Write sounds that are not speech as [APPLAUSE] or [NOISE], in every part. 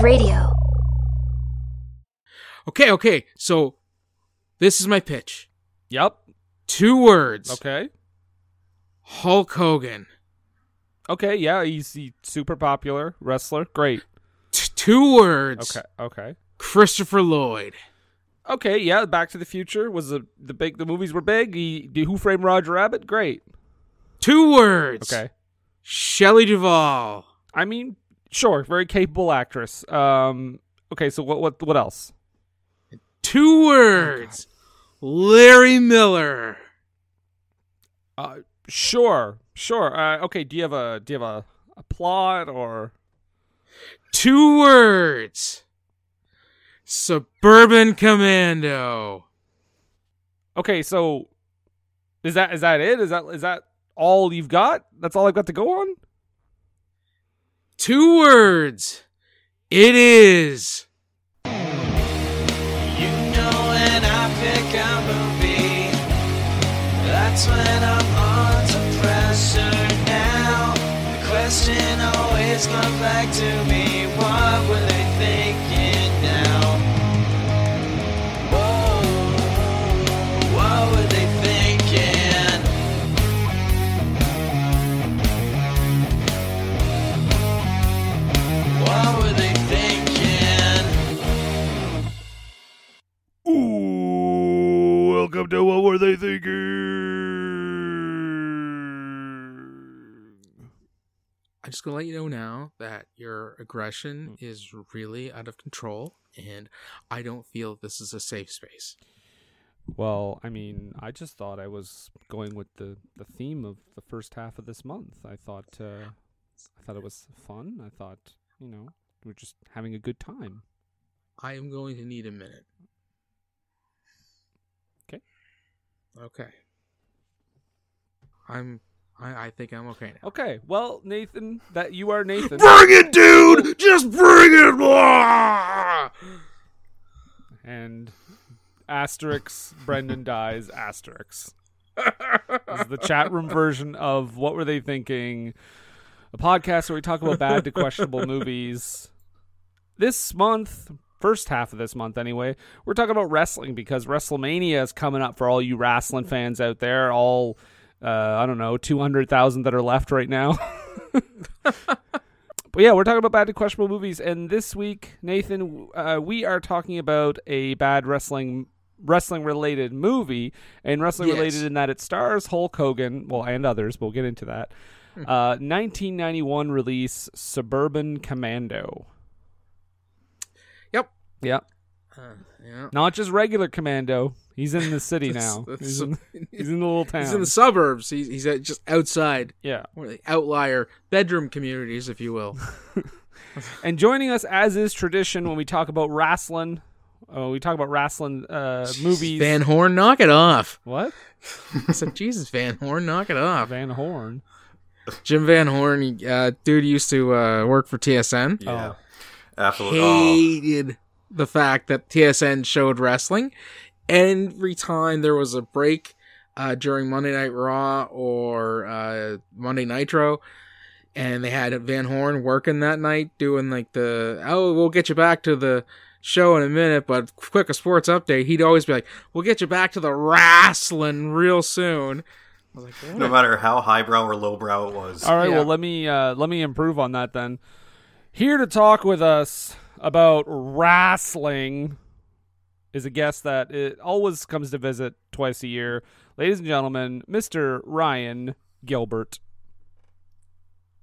Wave Radio. Okay, okay. So this is my pitch. Yep. Two words. Okay. Hulk Hogan. Okay. Yeah. He's, he's super popular wrestler. Great. T- two words. Okay. Okay. Christopher Lloyd. Okay. Yeah. Back to the Future was the the big. The movies were big. He, Who Framed Roger Rabbit? Great. Two words. Okay. Shelley Duvall. I mean, sure. Very capable actress. Um. Okay. So what? What? What else? Two words. Larry Miller. Uh. Sure. Sure. Uh, okay. Do you have a Do you have a, a plot or? Two words. Suburban Commando. Okay. So, is that is that it? Is that is that all you've got? That's all I've got to go on. Two words. It is. You know when I pick a movie, that's when I'm under pressure now. The question always comes back to me, what were they welcome to What Were They Thinking? I'm just gonna let you know now that your aggression is really out of control, and I don't feel this is a safe space. Well, I mean, I just thought I was going with the, the theme of the first half of this month. I thought uh, I thought it was fun. I thought, you know, we're just having a good time. I am going to need a minute. Okay. Okay. I'm. I, I think I'm okay now. Okay, well, Nathan, that you are Nathan. Bring it, dude! Just bring it! And Asterix, Brendan dies, Asterix. this is the chat room version of What Were They Thinking? A podcast where we talk about bad to questionable movies. This month, first half of this month anyway, we're talking about wrestling because WrestleMania is coming up for all you wrestling fans out there. All, uh, I don't know, 200,000 that are left right now. [LAUGHS] But yeah, we're talking about bad to questionable movies, and this week, Nathan, uh, we are talking about a bad wrestling wrestling related movie, and wrestling Yes. related in that it stars Hulk Hogan, well, and others. But we'll get into that. Uh, 1991 release, Suburban Commando. Yep. Yep, Uh, yeah. not just regular Commando. He's in the [LAUGHS] city That's- now. that's He's so- in, he's in the little town. [LAUGHS] He's in the suburbs. He's, he's at just outside, yeah. or the outlier bedroom communities, if you will. [LAUGHS] And joining us, as is tradition, when we talk about wrestling, uh, we talk about wrestling uh, movies. Van Horn, knock it off. what? I said, Jesus, Van Horn, knock it off. Van Horn. Jim Van Horn, uh, dude used to uh, work for TSN. Yeah. Oh. Absolutely. Oh, Hated the fact that TSN showed wrestling. Every time there was a break uh, during Monday Night Raw or uh, Monday Nitro, and they had Van Horn working that night doing like the, oh, we'll get you back to the show in a minute, but quick a sports update. He'd always be like, we'll get you back to the wrestling real soon. Like, no matter how highbrow or lowbrow it was. All right, Yeah. well let me uh, let me improve on that then. Here to talk with us about wrestling is a guest that it always comes to visit twice a year. Ladies and gentlemen, Mr. Ryan Gilbert.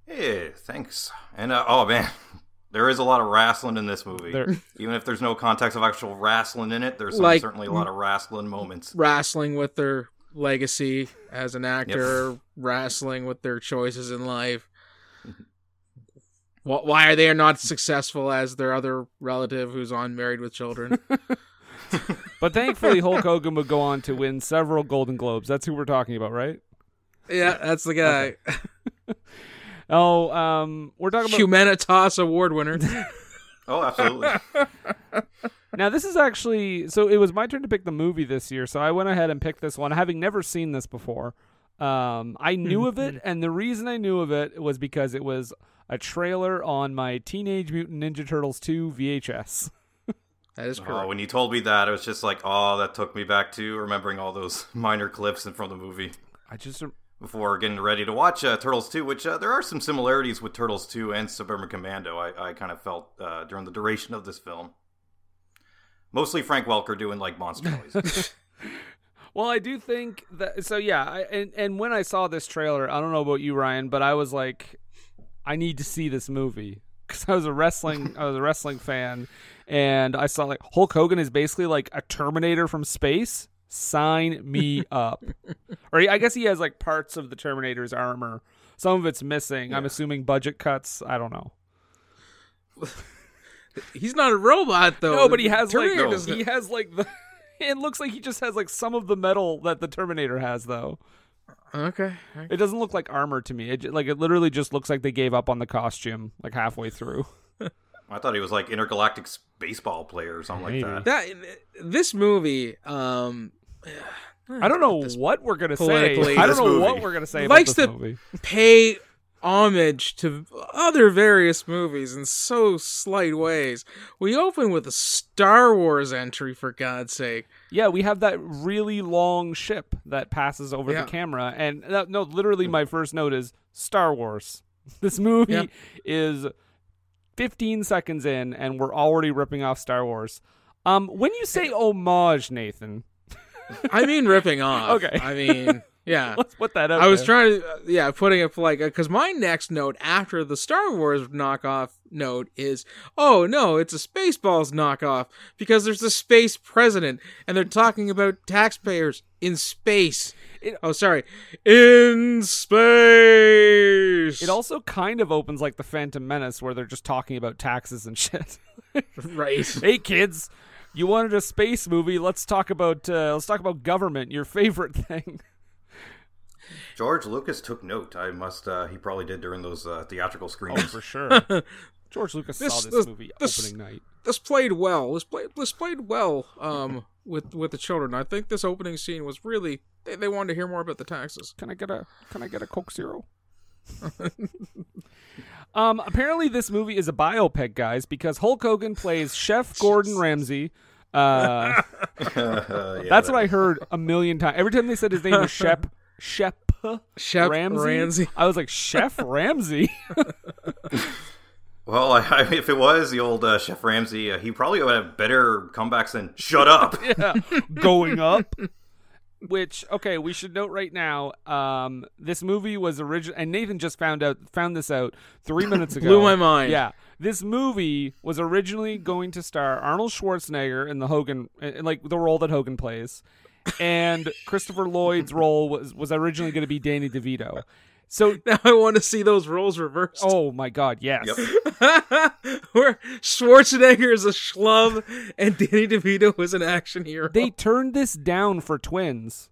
Hey, thanks. And uh, oh man, [LAUGHS] there is a lot of wrestling in this movie. There- [LAUGHS] Even if there's no context of actual wrestling in it, there's some, Like- certainly a lot of wrestling moments. wrestling with their legacy as an actor, wrestling with their choices in life. Wh- Why are they not successful as their other relative who's on Married with Children? [LAUGHS] But thankfully Hulk Hogan would go on to win several Golden Globes. That's who we're talking about, right? yeah, that's the guy. [LAUGHS] Oh, um, we're talking about Humanitas Award winner. [LAUGHS] Oh, absolutely. Now this is actually so it was my turn to pick the movie this year, so I went ahead and picked this one, having never seen this before. Um, I knew of it, and the reason I knew of it was because it was a trailer on my Teenage Mutant Ninja Turtles 2 VHS. [LAUGHS] That is Oh, when you told me that, it was just like, oh, that took me back to remembering all those [LAUGHS] minor clips in from the movie I just before getting ready to watch uh, Turtles 2, which uh, there are some similarities with Turtles 2 and Suburban Commando, I, I kind of felt uh, during the duration of this film. Mostly Frank Welker doing like monster [LAUGHS] noises. Well, I do think that. So yeah, I, and and when I saw this trailer, I don't know about you, Ryan, but I was like, I need to see this movie [LAUGHS] because I was a wrestling, I was a wrestling fan, and I saw like Hulk Hogan is basically like a Terminator from space. Sign me up. [LAUGHS] or I guess he has like parts of the Terminator's armor. Some of it's missing. I'm assuming budget cuts. I don't know. [LAUGHS] He's not a robot though. No, but he has Terminator like he has like the. It looks like he just has like some of the metal that the Terminator has, though. Okay. It doesn't look like armor to me. It like it literally just looks like they gave up on the costume like halfway through. [LAUGHS] I thought he was like intergalactic baseball player or something Maybe. like that. That this movie, um, [SIGHS] I don't know what we're gonna say. I don't This know what we're gonna say Likes about this to- movie. pay homage to other various movies in so slight ways. We open with a Star Wars entry, for God's sake. Yeah, we have that really long ship that passes over Yeah. the camera, and uh, no, literally, my first note is Star Wars. [LAUGHS] This movie Yeah. is 15 seconds in, and we're already ripping off Star Wars. Um, when you say homage, Nathan, I mean, ripping off. [LAUGHS] Okay. I mean, yeah. [LAUGHS] let's put that out. I was there. trying to, uh, yeah, putting it like, because my next note after the Star Wars knockoff note is, oh no, it's a Spaceballs knockoff because there's a space president and they're talking about taxpayers in space. It- oh, sorry, in space. It also kind of opens like the Phantom Menace, where they're just talking about taxes and shit. [LAUGHS] right. hey kids, you wanted a space movie? Let's talk about uh, let's talk about government, your favorite thing. [LAUGHS] George Lucas took note. I must. Uh, he probably did during those uh, theatrical screenings. Oh, for sure. [LAUGHS] George Lucas This- saw this, this- movie this- opening night. This played well. This played this played well. Um, with with the children. I think this opening scene was really they, they wanted to hear more about the taxes. Can I get a Can I get a Coke Zero? [LAUGHS] um, apparently this movie is a biopic, guys, because Hulk Hogan plays Chef Gordon Ramsay. [LAUGHS] Uh, Uh, yeah, that's that- what I heard a million times. Every time they said his name was Shep Shep Chef Ramsay, Ramsay. I was like Chef [LAUGHS] Ramsay. Well, I, I, if it was the old uh, Chef Ramsay, uh, he probably would have better comebacks than "Shut up." [LAUGHS] yeah, going up. Which okay, we should note right now. Um, this movie was original, and Nathan just found out found this out three [LAUGHS] minutes ago. Blew my mind. Yeah, this movie was originally going to star Arnold Schwarzenegger in the Hogan, in, like the role that Hogan plays, and Christopher Lloyd's role was was originally going to be Danny DeVito. So, [LAUGHS] Now I want to see those roles reversed. oh my God, yes. Yep. [LAUGHS] Where Schwarzenegger is a schlub and Danny DeVito is an action hero. They turned this down for twins.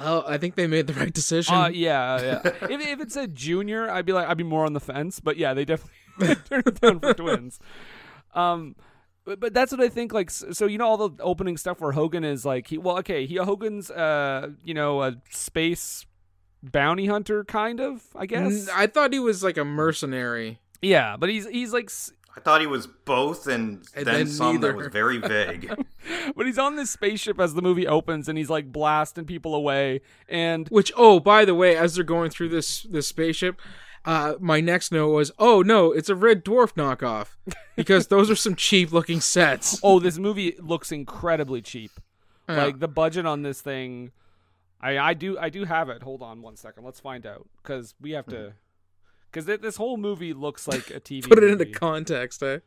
oh, I think they made the right decision. Uh, yeah, yeah. if, if it said junior, I'd be like, I'd be more on the fence. But yeah, they definitely [LAUGHS] turned it down for twins. Um, but, but that's what I think. Like, so you know, all the opening stuff where Hogan is like, he well, okay, he Hogan's, uh, you know, a space bounty hunter, kind of, I guess. I thought he was like a mercenary. yeah, but he's he's like, I thought he was both, and, And then, then some neither. that was very [LAUGHS] vague. but he's on this spaceship as the movie opens, and he's like blasting people away, and Which, oh, by the way, as they're going through this this spaceship, uh, my next note was, oh no, it's a Red Dwarf knockoff because [LAUGHS] those are some cheap looking sets. oh, this movie looks incredibly cheap. Yeah. Like the budget on this thing, I I do I do have it. Hold on one second. Let's find out because we have to. Because this whole movie looks like a [LAUGHS] TV. Put it into context, eh?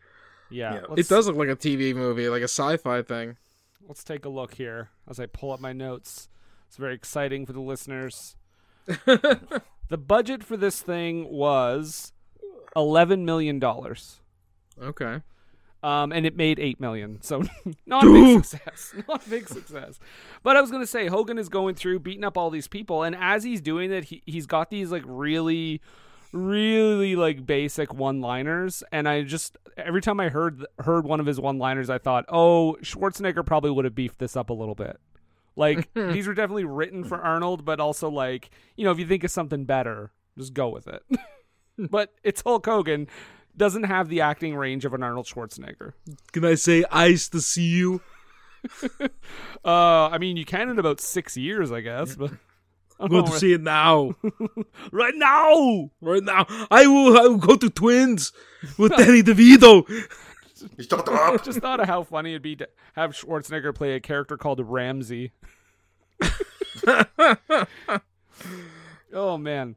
yeah. Yeah. It does look like a TV movie, like a sci-fi thing. Let's take a look here as I pull up my notes. It's very exciting for the listeners. [LAUGHS] the budget for this thing was eleven million dollars. Okay. Um, and it made eight million, so [LAUGHS] not a big success. [LAUGHS] Not a big success. But I was gonna say Hogan is going through beating up all these people, and as he's doing it, he he's got these like really, really like basic one-liners. And I just every time I heard heard one of his one-liners, I thought, oh, Schwarzenegger probably would have beefed this up a little bit. Like [LAUGHS] these were definitely written for Arnold, but also like you know if you think of something better, just go with it. [LAUGHS] but it's Hulk Hogan. Doesn't have the acting range of an Arnold Schwarzenegger. Can I say ice to see you? [LAUGHS] Uh, I mean, you can in about six years, I guess. But I I'm going to know, see it now. right now. Right now. I will, I will go to Twins with Danny DeVito. [LAUGHS] Shut up. Just thought of how funny it'd be to have Schwarzenegger play a character called Ramsey. oh man.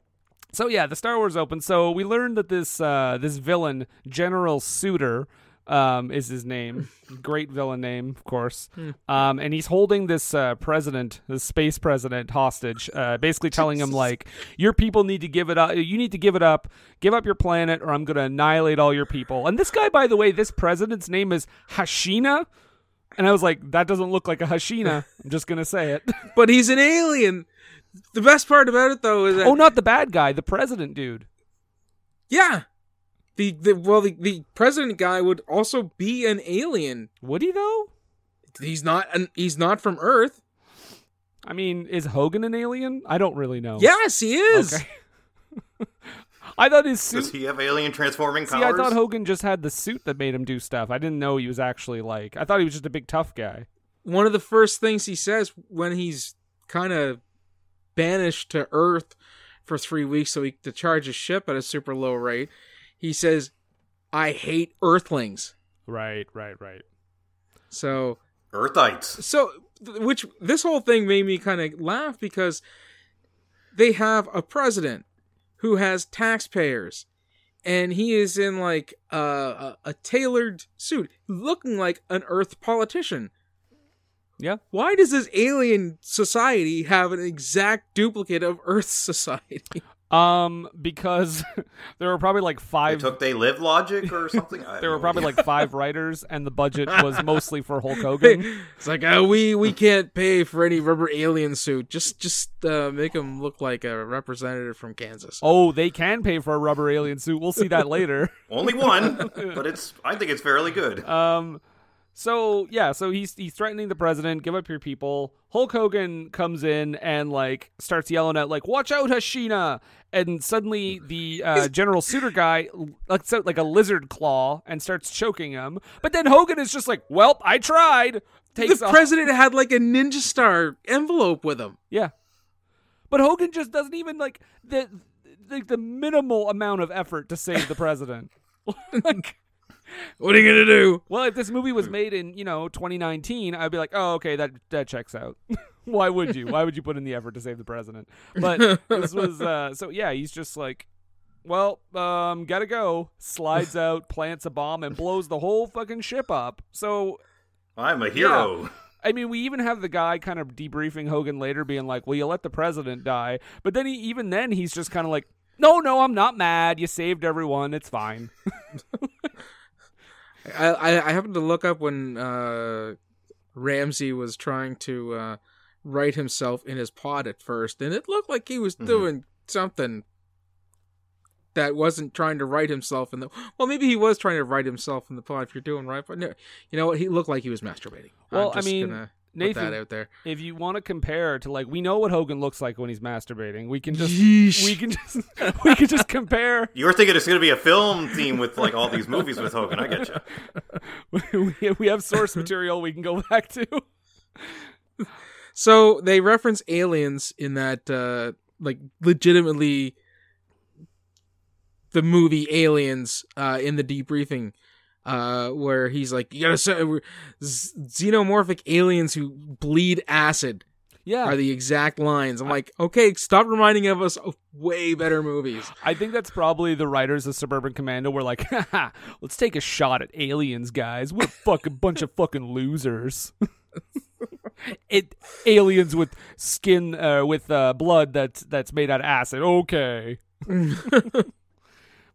So yeah, the Star Wars open. So we learned that this uh, this villain, General Suitor, um, is his name. [LAUGHS] Great villain name, of course. Um, and he's holding this uh, president, the space president, hostage. Uh, basically telling him like, your people need to give it up. You need to give it up. Give up your planet, or I'm going to annihilate all your people. And this guy, by the way, this president's name is Hashina. And I was like, that doesn't look like a Hashina. I'm just going to say it. [LAUGHS] But he's an alien. The best part about it, though, is that. oh, not the bad guy, the president dude. Yeah. The, the well the, the president guy would also be an alien. Would he though? He's not an he's not from Earth. I mean, is Hogan an alien? I don't really know. Yes, he is. Okay. [LAUGHS] I thought his Does he have alien transforming See. I thought Hogan just had the suit that made him do stuff. I didn't know he was actually like. I thought he was just a big tough guy. One of the first things he says when he's kind of banished to Earth for three weeks so he to charge his ship at a super low rate, he says, "I hate Earthlings." Right, right, right. So Earthites. so th- which this whole thing made me kind of laugh because they have a president who has taxpayers and he is in like uh, a, a tailored suit looking like an earth politician Yeah. why does this alien society have an exact duplicate of earth [LAUGHS] society Um, because [LAUGHS] there were probably like They five. took they live logic or something. [LAUGHS] I have there were probably like five writers, and the budget was [LAUGHS] mostly for Hulk Hogan. it's like uh, we we can't pay for any rubber alien suit just just uh, make him look like a representative from kansas Oh, they can pay for a rubber alien suit. We'll see that later. only one, but it's. I think it's fairly good. Um, so yeah, so he's he's threatening the president. Give up your people. Hulk Hogan comes in and like starts yelling at like, "Watch out, Hashina!" And suddenly the uh, General Suitor guy lets out like a lizard claw and starts choking him. But then Hogan is just like, "Well, I tried." Takes the off. president had like a ninja star envelope with him Yeah. But Hogan just doesn't even like the like the minimal amount of effort to save the president. [LAUGHS] like what are you gonna do Well, if this movie was made in, you know, 2019, I'd be like, "Oh, okay, that that checks out." [LAUGHS] Why would you? Why would you put in the effort to save the president? But this was uh so yeah, he's just like, "Well, um, got to go." Slides out, [LAUGHS] plants a bomb and blows the whole fucking ship up. So, I'm a hero. I mean, we even have the guy kind of debriefing Hogan later being like, "Well, you let the president die." But then he even then he's just kind of like, "No, no, I'm not mad. You saved everyone. It's fine." [LAUGHS] I, I I happened to look up when uh, Ramsey was trying to uh, right himself in his pod at first, and it looked like he was Mhm. doing something that wasn't trying to write himself in the. Well, maybe he was trying to write himself in the pod. If you're doing right, but no, you know what? He looked like he was masturbating. Well, I'm I mean, gonna put Nathan, that out there. if you want to compare to like we know what Hogan looks like when he's masturbating. We can just Yeesh. we can just [LAUGHS] we can just compare. [LAUGHS] You were thinking it's going to be a film theme with like all these movies with Hogan. I get you. [LAUGHS] we, we have source material we can go back to. So they reference aliens in that, uh, like, legitimately the movie Aliens uh, in the debriefing, uh, where he's like, you gotta say, xenomorphic aliens who bleed acid Yeah, are the exact lines. I'm like, okay, stop reminding of us of way better movies. I think that's probably the writers of Suburban Commando were like, Haha, [LAUGHS] let's take a shot at aliens, guys. We're a fucking bunch of fucking losers. [LAUGHS] it aliens with skin uh, with uh, blood that's that's made out of acid. Okay. [LAUGHS]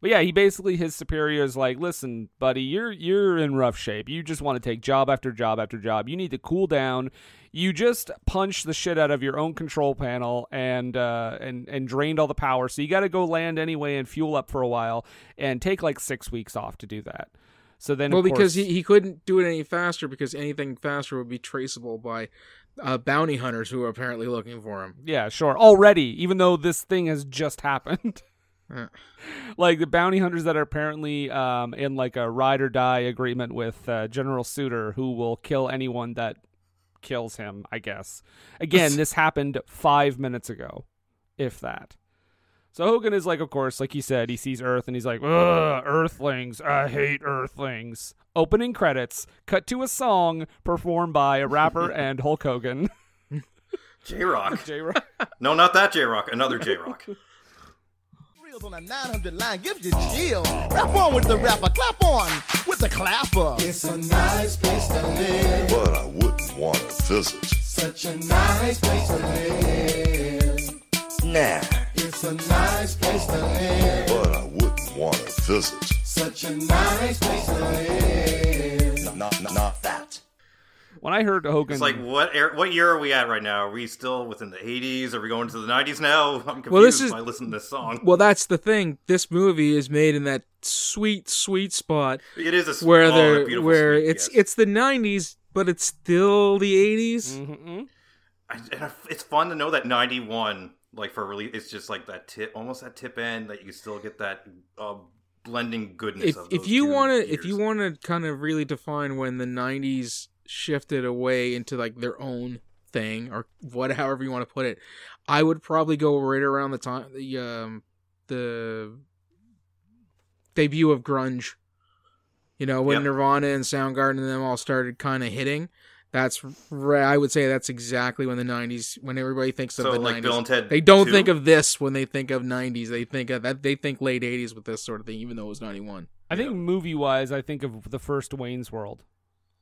But yeah, he basically his superior is like, "Listen, buddy, you're you're in rough shape. You just want to take job after job after job. You need to cool down. You just punched the shit out of your own control panel and uh, and and drained all the power. So you got to go land anyway and fuel up for a while and take like six weeks off to do that. So then, well, because he, he couldn't do it any faster because anything faster would be traceable by uh, bounty hunters who are apparently looking for him. yeah, sure, already, even though this thing has just happened. [LAUGHS] like the bounty hunters that are apparently um, in like a ride or die agreement with uh, General Suitor, who will kill anyone that kills him. I guess. Again, this happened five minutes ago, if that. So Hogan is like, of course, like he said, he sees Earth and he's like, Ugh, Earthlings, I hate Earthlings. Opening credits, cut to a song performed by a rapper [LAUGHS] and Hulk Hogan. J Rock. [LAUGHS] J Rock. No, not that J Rock. Another J Rock. [LAUGHS] Reels on a 900 line gives you chill. Rap on with the rapper, clap on with the clapper. It's a nice place to live. but I wouldn't want to visit. Such a nice place to live. Nah, It's a nice place to live. but I wouldn't want to visit. Such a nice place to live. Not, not, not that. When I heard Hogan, It's like what er- what year are we at right now? Are we still within the 80s? Are we going to the 90s now? I'm confused Well, this is- when I listen to this song. Well, that's the thing. This movie is made in that sweet, sweet spot it is a s- where oh, a they're beautiful where sweet, it's yes. it's the '90s, but it's still the '80s. Mhm. I, and it's fun to know that 91 like for really it's just like that tip almost that tip end that you still get that uh, blending goodness If of if you want to if you want to kind of really define when the '90s shifted away into like their own thing or what [LAUGHS] however you want to put it, I would probably go right around the time the um the debut of grunge. You know, when Yep. Nirvana and Soundgarden and them all started kind of hitting. That's right. I would say that's exactly when the '90s, when everybody thinks of so the like '90s. Bill and Ted They don't 2? think of this when they think of '90s. They think of that. They think late '80s with this sort of thing, even though it was '91. I think movie wise, I think of the first Wayne's World.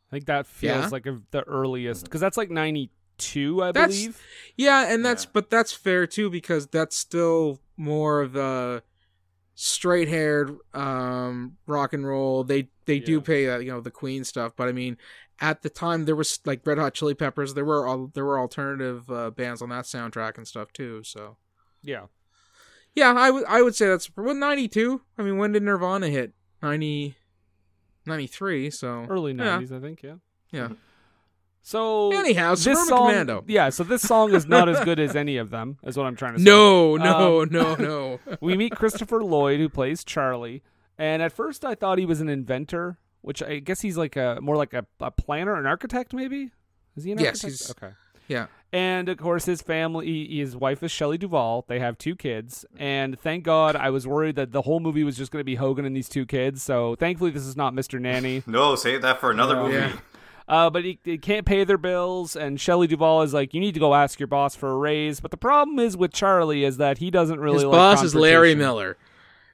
I think that feels Yeah? like a, the earliest because that's like '92, I That's- believe. Yeah, and that's Yeah. but that's fair too because that's still more of the straight haired um rock and roll. They they do pay uh, you know the Queen stuff, but I mean at the time there was like Red Hot Chili Peppers. There were all there were alternative uh, bands on that soundtrack and stuff too. So Yeah, yeah, I would I would say that's what ninety two. I mean, when did Nirvana hit? 90, 93, So early yeah, '90s, I think. Yeah. Yeah. [LAUGHS] So Anyhow, this song, Commando. yeah. So this song is not as good as any of them, is what I'm trying to say. No, no, Um, [LAUGHS] no, no. [LAUGHS] we meet Christopher Lloyd, who plays Charlie, and at first I thought he was an inventor, which I guess he's like a more like a, a planner, an architect, maybe. Is he an Yes, architect? he's- okay. yeah. And of course, his family, his wife is Shelley Duvall. They have two kids. And thank God I was worried that the whole movie was just going to be Hogan and these two kids. So thankfully, this is not Mr. Nanny. [LAUGHS] No, save that for another No. movie. Yeah. Uh, but he, he can't pay their bills. And Shelley Duvall is like, you need to go ask your boss for a raise. But the problem is with Charlie is that he doesn't really His like boss is Larry. Miller.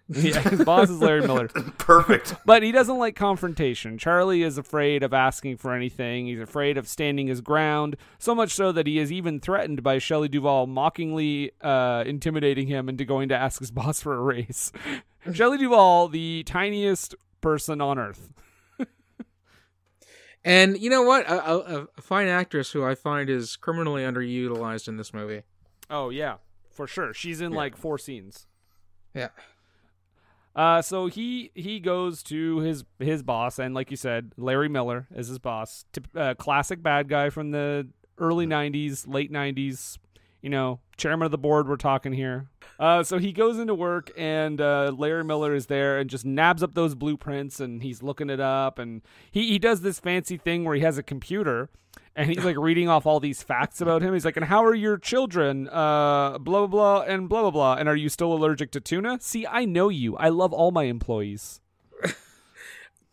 [LAUGHS] yeah, his boss is Larry Miller. [LAUGHS] Perfect. But he doesn't like confrontation. Charlie is afraid of asking for anything. He's afraid of standing his ground, so much so that he is even threatened by Shelley Duvall mockingly uh, intimidating him into going to ask his [LAUGHS] boss for a raise. Shelley Duvall, the tiniest person on earth. And you know what? A, a, a fine actress who I find is criminally underutilized in this movie. Oh yeah, for sure. She's in like four scenes. Yeah. Uh, so he he goes to his his boss, and like you said, Larry Miller is his boss. Tip, uh, classic bad guy from the early '90s, late '90s. You know, chairman of the board. We're talking here. Uh, so he goes into work, and uh, Larry Miller is there, and just nabs up those blueprints, and he's looking it up, and he he does this fancy thing where he has a computer. And he's like reading off all these facts about him. He's like, and how are your children? Uh, blah, blah, blah, and blah, blah, blah. And are you still allergic to tuna? See, I know you. I love all my employees. [LAUGHS]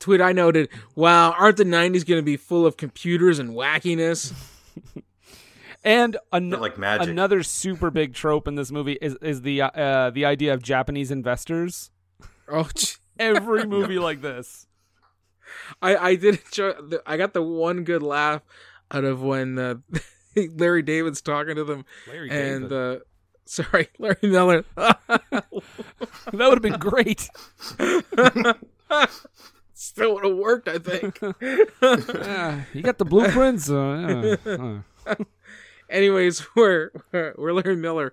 Tweet I noted, wow, aren't the 90s going to be full of computers and wackiness? [LAUGHS] And an- like magic. another super big trope in this movie is, is the uh, the idea of Japanese investors. Oh, gee. [LAUGHS] Every movie like this. I, I did enjoy, the- I got the one good laugh out of when uh, [LAUGHS] Larry David's talking to them. Larry and, David. uh, [LAUGHS] sorry, [LAUGHS] Larry Miller. That would have been great. Still would have worked, I think. Ah, you got the blueprints. Uh, yeah, anyways, where where, where Larry Miller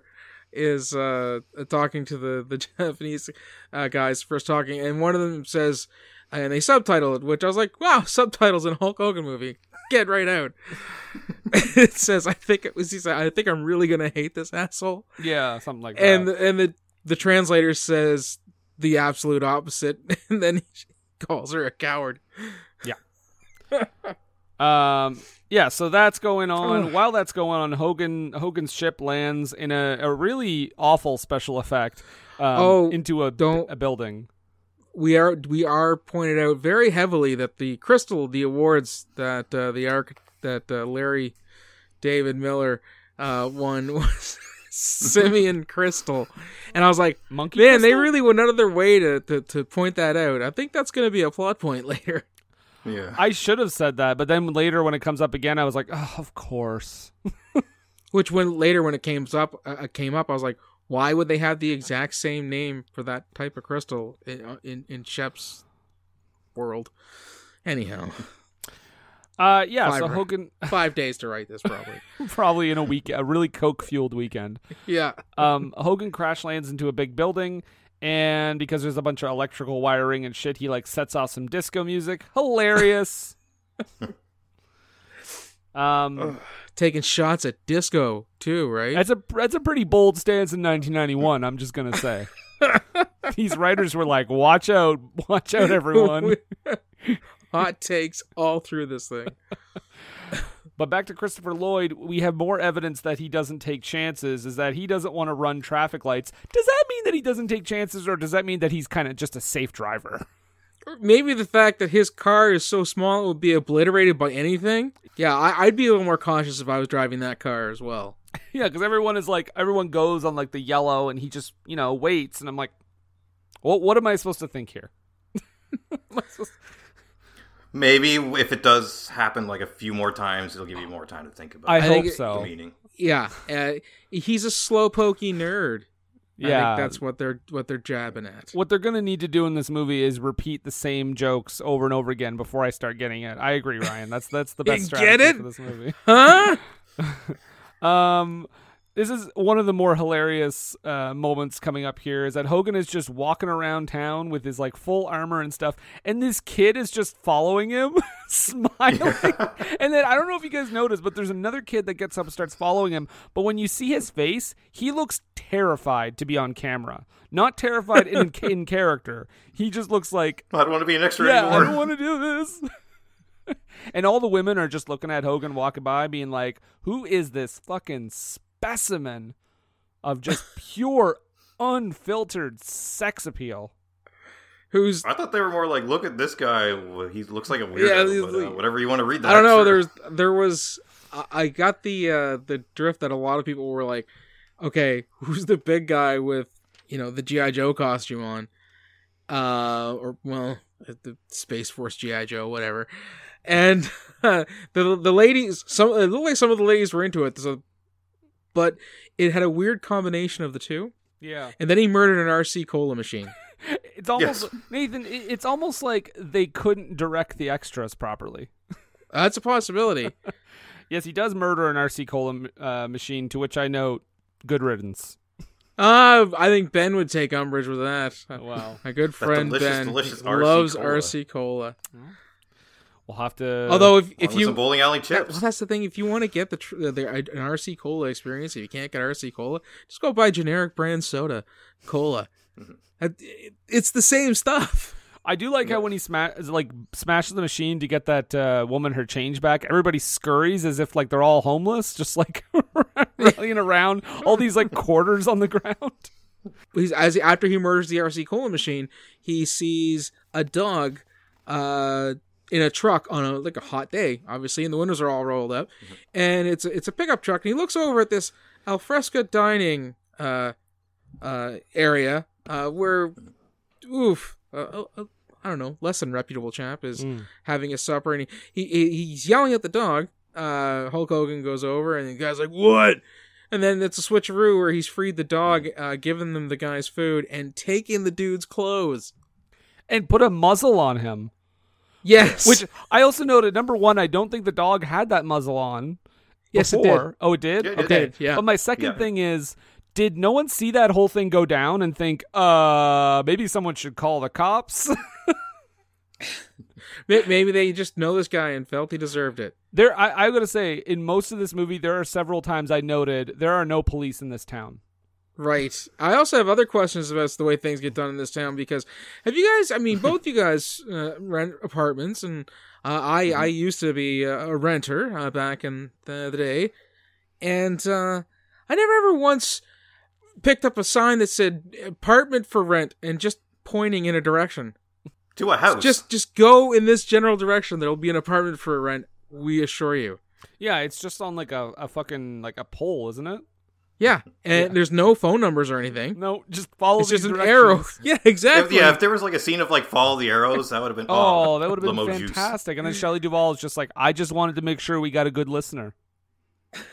is uh talking to the the Japanese uh, guys first talking, and one of them says, and they subtitle it, which I was like, wow, subtitles in a Hulk Hogan movie, get right out. [LAUGHS] it says, I think it was. He said, I think I'm really gonna hate this asshole, Yeah, something like that. and the, and the the translator says the absolute opposite, [LAUGHS] and then he calls her a coward. Yeah. [LAUGHS] um, yeah, so that's going on. Ugh. While that's going on, Hogan Hogan's ship lands in a, a really awful special effect. Um, Oh, into a don't- a building. We are we are pointed out very heavily that the crystal, the awards that uh, the arc that uh, Larry David Miller uh, won [LAUGHS] was Simeon Crystal, and I was like, Monkey. man, they really went out of their way to, to to point that out. I think that's going to be a plot point [LAUGHS] later. Yeah. I should have said that, but then later when it comes up again, I was like, oh, of course. [LAUGHS] Which when later when it came up uh, came up, I was like, why would they have the exact same name for that type of crystal in uh, in, in Shep's world? Anyhow, [LAUGHS] Uh, yeah. So Hogan [LAUGHS] five days to write this probably. [LAUGHS] probably in a week, a really coke fueled weekend. yeah. Um, Hogan crash lands into a big building, and because there's a bunch of electrical wiring and shit, he like sets off some disco music. Hilarious. Um, taking shots at disco too, right? that's a that's a pretty bold stance in 1991. I'm just gonna say. [LAUGHS] These writers were like, "Watch out, watch out, everyone." [LAUGHS] Hot takes all through this thing. But back to Christopher Lloyd, we have more evidence that he doesn't take chances, is that he doesn't want to run traffic lights. Does that mean that he doesn't take chances, or does that mean that he's kind of just a safe driver? Maybe the fact that his car is so small it would be obliterated by anything. Yeah, I, I'd be a little more cautious if I was driving that car as well. [LAUGHS] yeah, because everyone is like, everyone goes on like the yellow, and he just, you know, waits, and I'm like, well, what am I supposed to think here? [LAUGHS] Supposed- Maybe if it does happen like a few more times, it'll give you more time to think about I, it. hope think so. meaning. Yeah, uh, he's a slow pokey nerd. I Yeah, think that's what they're what they're jabbing at. what they're gonna need to do in this movie is repeat the same jokes over and over again before I start getting it. I agree, Ryan. That's that's the best [LAUGHS] strategy get it? for this movie. Huh? [LAUGHS] Um, this is one of the more hilarious uh, moments coming up here. Is that Hogan is just walking around town with his like full armor and stuff, and this kid is just following him, [LAUGHS] smiling. [LAUGHS] and then I don't know if you guys noticed, but there's another kid that gets up and starts following him. But when you see his face, he looks terrified to be on camera. Not terrified in in [LAUGHS] character. He just looks like I don't want to be an extra yeah, anymore. I don't want to do this. and all the women are just looking at Hogan walking by, being like, "Who is this fucking specimen of just [LAUGHS] pure, unfiltered sex appeal?" Who's I thought they were more like, look at this guy. Well, He looks like a Yeah, weirdo. he's but, uh, whatever you want to read. That, I don't know. sure. There's there was I- I got the uh the drift that a lot of people were like, okay, who's the big guy with you know the GI Joe costume on, uh, or well the Space Force GI Joe whatever, and [LAUGHS] the the ladies some it looked like some of the ladies were into it, so, but it had a weird combination of the two, Yeah, and then he murdered an RC cola machine. [LAUGHS] it's almost Yes. Nathan. It's almost like they couldn't direct the extras properly. [LAUGHS] That's a possibility. [LAUGHS] Yes, he does murder an RC cola uh, machine, to which I note, good riddance. Uh, I think Ben would take umbrage with that. Wow. My good friend delicious, Ben delicious RC loves Cola. RC Cola. We'll have to. Although if, if you some bowling alley that- chips. well, that's the thing. If you want to get the, tr- the, the an RC Cola experience, if you can't get RC Cola, just go buy generic brand soda, cola. Mm-hmm. It's the same stuff. I do like how when he sma- like smashes the machine to get that uh, woman her change back, everybody scurries as if like they're all homeless, just like [LAUGHS] running around, all these like quarters on the ground. He's as after he murders the RC Cola machine, he sees a dog, uh, in a truck on a like a hot day, obviously, and the windows are all rolled up, and it's a, it's a pickup truck, and he looks over at this alfresco dining uh, uh, area uh, where, oof, uh, uh, I don't know, less than reputable chap is having a supper, and he, he he's yelling at the dog. Uh, Hulk Hogan goes over, and the guy's like, "What?" And then it's a switcheroo where he's freed the dog, uh, giving them the guy's food, and taking the dude's clothes. And put a muzzle on him. Yes, Which I also noted. Number one, I don't think the dog had that muzzle on. yes, it before. did. Oh, it did. Yeah, it okay. did, yeah. But my second Yeah. thing is, did no one see that whole thing go down and think, uh, maybe someone should call the cops? [LAUGHS] Maybe they just know this guy and felt he deserved it. There, I, I gotta say, in most of this movie, there are several times I noted there are no police in this town. Right. I also have other questions about the way things get done in this town because have you guys? I mean, [LAUGHS] both you guys uh, rent apartments, and uh, I I used to be a, a renter uh, back in the, the day, and uh, I never ever once picked up a sign that said apartment for rent and just pointing in a direction. To a house. Just just go in this general direction. There'll be an apartment for rent. We assure you. Yeah, it's just on like a, a fucking like a pole, isn't it? Yeah, and there's no phone numbers or anything. No, just follow. It's these just an arrow. [LAUGHS] Yeah, If, exactly. yeah, if there was like a scene of like follow the arrows, that would have been Oh, oh that would have been limo juice. fantastic. And then Shelley Duvall is just like, I just wanted to make sure we got a good listener. [LAUGHS]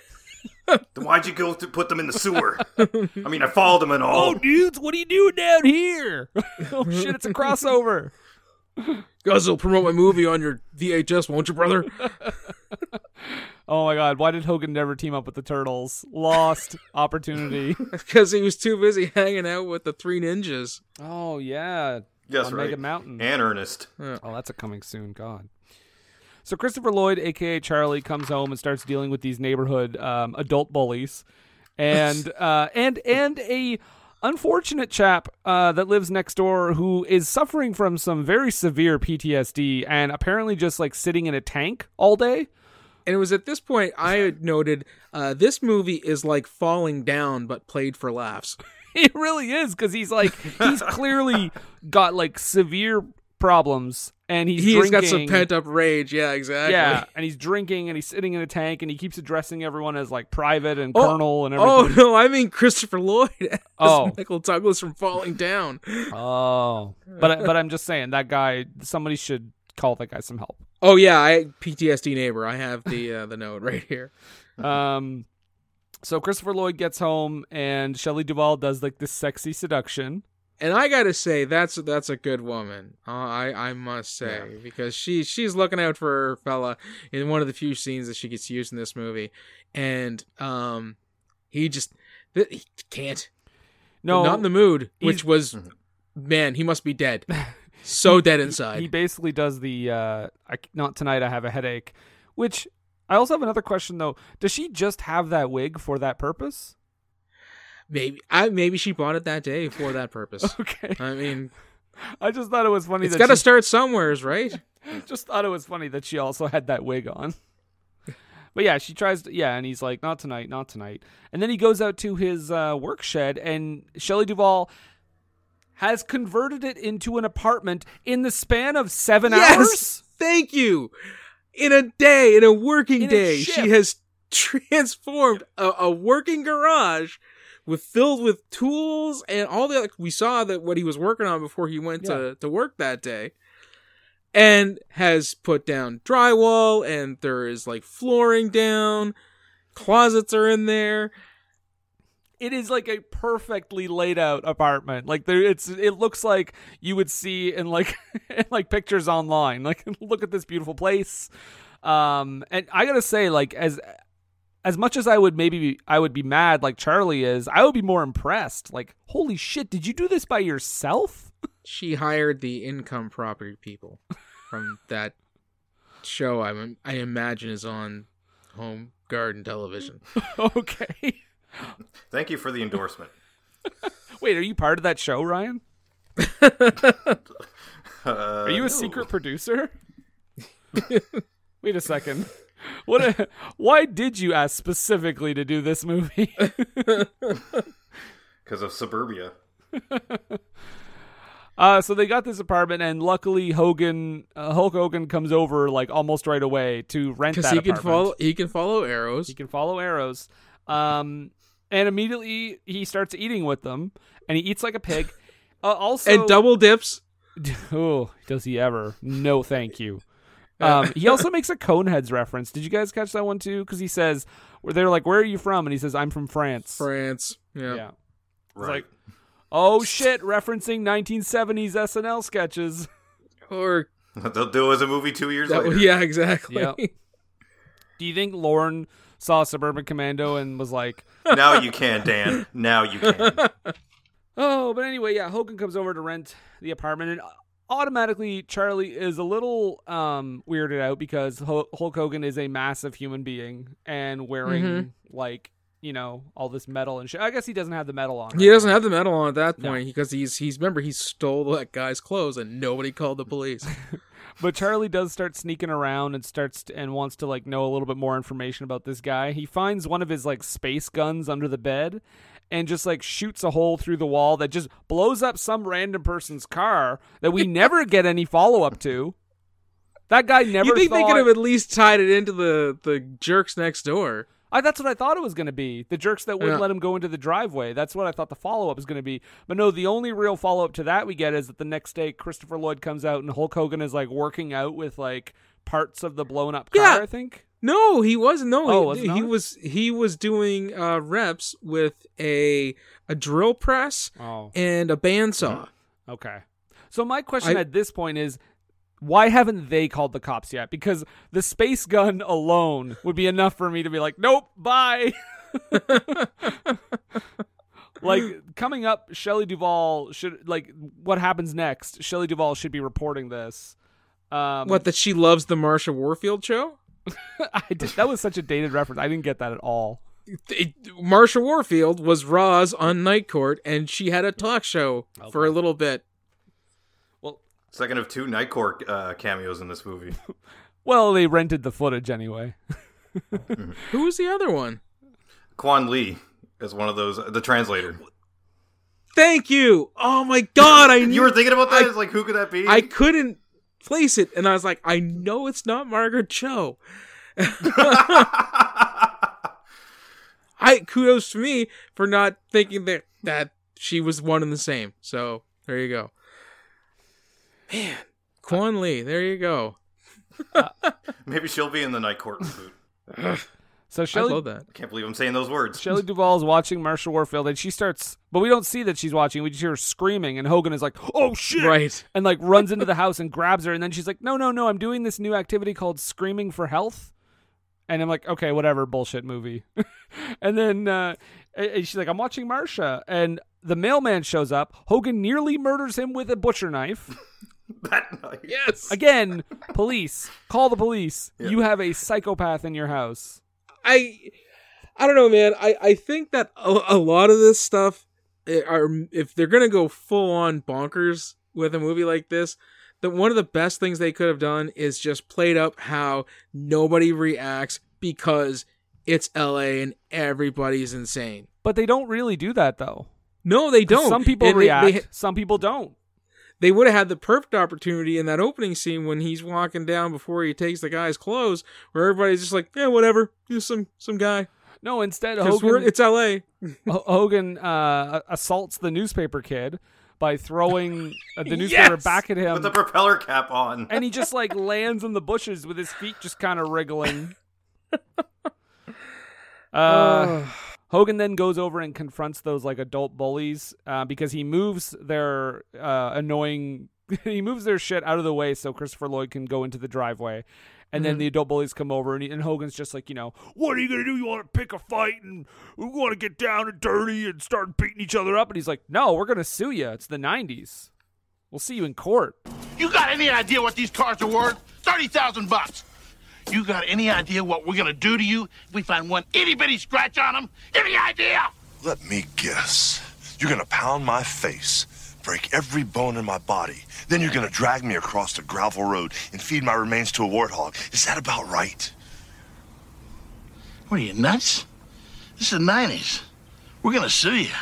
Then why'd you go to put them in the sewer? I mean, I followed them and all. Oh, dudes, what are you doing down here? [LAUGHS] oh shit, it's a crossover. Guys will promote my movie on your VHS, won't you, brother? Oh my god, why did Hogan never team up with the Turtles? Lost [LAUGHS] opportunity. [LAUGHS] Because he was too busy hanging out with the three ninjas. Oh yeah, Yes, on right. Mega Mountain. And Ernest. Oh, that's a coming soon. God. So Christopher Lloyd, aka Charlie, comes home and starts dealing with these neighborhood um, adult bullies, and [LAUGHS] uh, and and a unfortunate chap uh, that lives next door who is suffering from some very severe PTSD and apparently just like sitting in a tank all day. And it was at this point I had noted uh, this movie is like falling down, but played for laughs. [LAUGHS] It really is because he's like he's [LAUGHS] clearly got like severe problems and he's He has got some pent up rage. Yeah, exactly. Yeah, and he's drinking and he's sitting in a tank and he keeps addressing everyone as like private and Oh, colonel and everything. Oh no, I mean Christopher Lloyd [LAUGHS] as Oh. Michael Douglas from Falling Down. Oh, but but I'm just saying that guy. Somebody should call that guy some help. Oh yeah, I PTSD neighbor. I have the uh, the note right here. [LAUGHS] Um, so Christopher Lloyd gets home and Shelley Duvall does like this sexy seduction. And I gotta say that's that's a good woman. Uh, I I must say because she she's looking out for her fella in one of the few scenes that she gets used in this movie, and um he just he can't No, not in the mood, which was man he must be dead, [LAUGHS] so dead inside. he basically does the uh, I, not tonight. I have a headache. Which I also have another question though. Does she just have that wig for that purpose? maybe I maybe she bought it that day for that purpose. [LAUGHS] Okay, I mean, I just thought it was funny it's that got to she- start somewheres, right? [LAUGHS] just thought it was funny that she also had that wig on. [LAUGHS] But yeah, she tries to yeah, and he's like, not tonight, not tonight. And then he goes out to his uh, work shed, and Shelley Duvall has converted it into an apartment in the span of seven Yes! hours. Thank you. In a day, in a working In day, shift. she has [LAUGHS] transformed a, a working garage with filled with tools and all the. We saw that what he was working on before he went to to work that day, and has put down drywall, and there is like flooring down. Closets are in there. It is like a perfectly laid out apartment. Like there, it's it looks like you would see in like [LAUGHS] in like pictures online. Like [LAUGHS] look at this beautiful place. Um, and I gotta say, like as as much as I would maybe be, I would be mad like Charlie is, I would be more impressed. Like holy shit, did you do this by yourself? She hired the income property people from [LAUGHS] that show. I I imagine is on Home Garden Television. okay. [LAUGHS] Thank you for the endorsement. [LAUGHS] Wait, are you part of that show, Ryan? [LAUGHS] Uh, Are you a no. secret producer? Wait a second. What? A, why did you ask specifically to do this movie? Because of suburbia. Uh, so they got this apartment, and luckily Hogan, uh, Hulk Hogan, comes over like almost right away to rent because that he can apartment. follow he can follow arrows He can follow arrows, um, and immediately he starts eating with them, and he eats like a pig. [LAUGHS] Uh, also, and double dips. [LAUGHS] Oh, does he ever? No, thank you. [LAUGHS] Um, he also makes a Coneheads reference. Did you guys catch that one too? Because he says, "Where they're like, where are you from?" And he says, "I'm from France." France. Yeah. Yeah. Right. like- Oh shit! Referencing 1970s SNL sketches. Or They'll do it as a movie two years that, later. yeah, exactly. Yep. Do you think Lorne saw Suburban Commando and was like, [LAUGHS] Now you can, Dan. Now you can. [LAUGHS] Oh, but anyway, yeah, Hogan comes over to rent the apartment, and automatically Charlie is a little um, weirded out because Hulk Hogan is a massive human being and wearing Mhm. like you know all this metal and shit. I guess he doesn't have the metal on. He doesn't now. have the metal on at that No. point because he's he's remember he stole that guy's clothes and nobody called the police. [LAUGHS] But Charlie does start sneaking around and starts to, and wants to like know a little bit more information about this guy. He finds one of his like space guns under the bed and just like shoots a hole through the wall that just blows up some random person's car that we [LAUGHS] never get any follow up to. That guy never you think they could have at least tied it into the the jerks next door? I, that's what I thought it was going to be. The jerks that wouldn't Yeah. let him go into the driveway. That's what I thought the follow up was going to be. But no, the only real follow up to that we get is that the next day Christopher Lloyd comes out and Hulk Hogan is like working out with like parts of the blown up car. Yeah. I think. No, he wasn't. No, Oh, he, was he was he was doing uh, reps with a a drill press Oh, and a bandsaw. okay. So my question I- at this point is. Why haven't they called the cops yet? Because the space gun alone would be enough for me to be like, nope, bye. [LAUGHS] like coming up, Shelley Duvall should like what happens next. Shelley Duvall should be reporting this. Um, What that she loves the Marsha Warfield show? [LAUGHS] I did, that was such a dated reference. I didn't get that at all. It, Marsha Warfield was Roz on Night Court, and she had a talk show for a little bit. Well, Second of two Night Court uh, cameos in this movie. [LAUGHS] well, they rented the footage anyway. [LAUGHS] Who was the other one? Quan Lee is one of those, the translator. Thank you. Oh my god, I [LAUGHS] knew You were thinking about that? I- It's like, who could that be? I couldn't place it, and I was like, I know it's not Margaret Cho. I kudos to me for not thinking that that she was one and the same. So there you go. Man, Quan Lee, there you go. [LAUGHS] Maybe she'll be in the Night Court reboot. [SIGHS] So I Shelley love that. I can't believe I'm saying those words. Shelley Duvall is watching Marsha Warfield, and she starts, but we don't see that she's watching. We just hear her screaming, and Hogan is like, "Oh shit!" Right. and like runs into the house and grabs her, and then she's like, "No, no, no! I'm doing this new activity called Screaming for Health." And I'm like, okay, whatever, bullshit movie. [LAUGHS] and then uh, and- and she's like, I'm watching Marsha, and the mailman shows up. Hogan nearly murders him with a butcher knife. [LAUGHS] that night. Yes. Again, police, call the police. You have a psychopath in your house. I I don't know, man. I I think that a, a lot of this stuff eh, are if they're gonna go full on bonkers with a movie like this, that one of the best things they could have done is just played up how nobody reacts because it's L.A. and everybody's insane. But they don't really do that though. No, they don't. Some people And they- react, They, some people don't. They would have had the perfect opportunity in that opening scene when he's walking down before he takes the guy's clothes, where everybody's just like, "Yeah, whatever, just some some guy." No, instead Because Hogan, it's L.A. [LAUGHS] Hogan uh, assaults the newspaper kid by throwing uh, the [LAUGHS] newspaper Yes! back at him, With the propeller cap on. and he just like [LAUGHS] lands in the bushes with his feet just kind of wriggling. Uh, Hogan then goes over and confronts those like adult bullies uh, because he moves their uh, annoying. [LAUGHS] he moves their shit out of the way so Christopher Lloyd can go into the driveway. And then the adult bullies come over, and, he, and Hogan's just like, you know, what are you gonna do? You want to pick a fight and we want to get down and dirty and start beating each other up? And he's like, no, we're gonna sue you. It's the '90s. We'll see you in court. You got any idea what these cars are worth? 30,000 bucks. You got any idea what we're gonna do to you if we find one itty bitty scratch on them? Any idea? Let me guess. You're gonna pound my face, break every bone in my body, then you're gonna drag me across the gravel road and feed my remains to a warthog. Is that about right? What are you, nuts? This is the 90s. We're gonna sue you.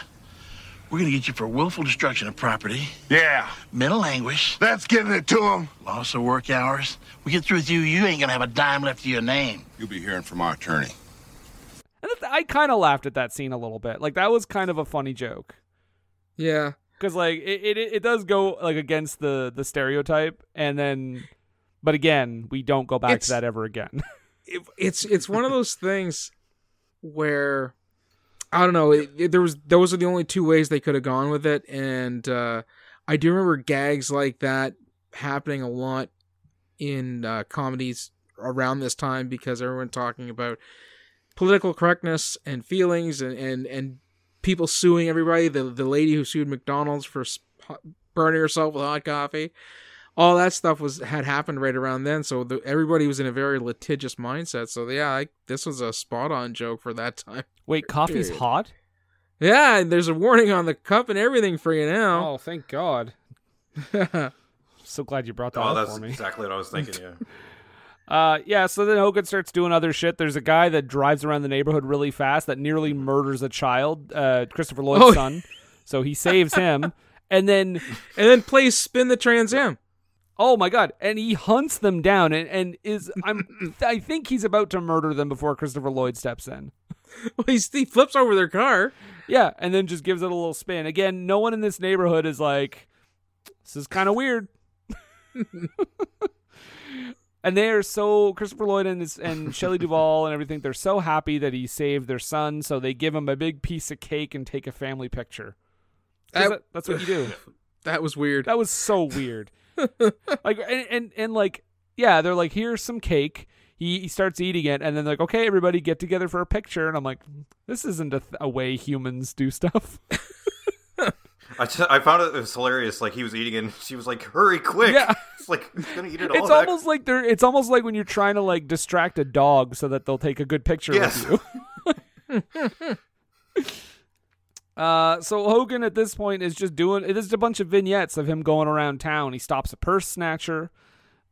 We're gonna get you for willful destruction of property, Yeah, mental anguish, that's getting it to him. loss of work hours. We get through with you, you ain't gonna have a dime left to your name. You'll be hearing from our attorney. And I kind of laughed at that scene a little bit. Like that was kind of a funny joke. Yeah. because like it, it it does go like against the the stereotype and then but again we don't go back It's- to that ever again [LAUGHS] it, it's it's one of those things where I don't know. It, it- there was those are the only two ways they could have gone with it, and uh, I do remember gags like that happening a lot in uh, comedies around this time because everyone talking about political correctness and feelings and and and people suing everybody. The the lady who sued McDonald's for s- hot- burning herself with hot coffee. All that stuff was had happened right around then. So the, everybody was in a very litigious mindset. So yeah, I, this was a spot on joke for that [LAUGHS] time. Wait, coffee's Period. hot? Yeah, and there's a warning on the cup and everything for you now. Oh, thank God. [LAUGHS] So glad you brought that Oh, up that's for me. exactly what I was thinking. Yeah. [LAUGHS] Uh, yeah, so then Hogan starts doing other shit. There's a guy that drives around the neighborhood really fast that nearly murders a child, uh, Christopher Lloyd's Oh. son. So he saves him. And then, and then plays spin the Trans Am. Oh my god, and he hunts them down and, and is I'm [LAUGHS] I think he's about to murder them before Christopher Lloyd steps in. Well, he's, he flips over their car. Yeah, and then just gives it a little spin. Again, no one in this neighborhood is like, this is kind of weird. [LAUGHS] and they are so Christopher Lloyd and his, and Shelley Duvall and everything. They're so happy that he saved their son, so they give him a big piece of cake and take a family picture. That- that- that's what you do. That was weird. That was so weird. [LAUGHS] like and, and and like yeah, they're like, here's some cake. He, he starts eating it, and then like, okay, everybody get together for a picture. And I'm like, this isn't a, th- a way humans do stuff. [LAUGHS] I, just, I found it, it was hilarious. Like he was eating it, and she was like, "Hurry, quick!" Yeah. [LAUGHS] It's like he's gonna eat it all. it's back. almost like they're. It's almost like when you're trying to like distract a dog so that they'll take a good picture Yes. with you. Uh, so Hogan at this point is just doing it is a bunch of vignettes of him going around town. He stops a purse snatcher.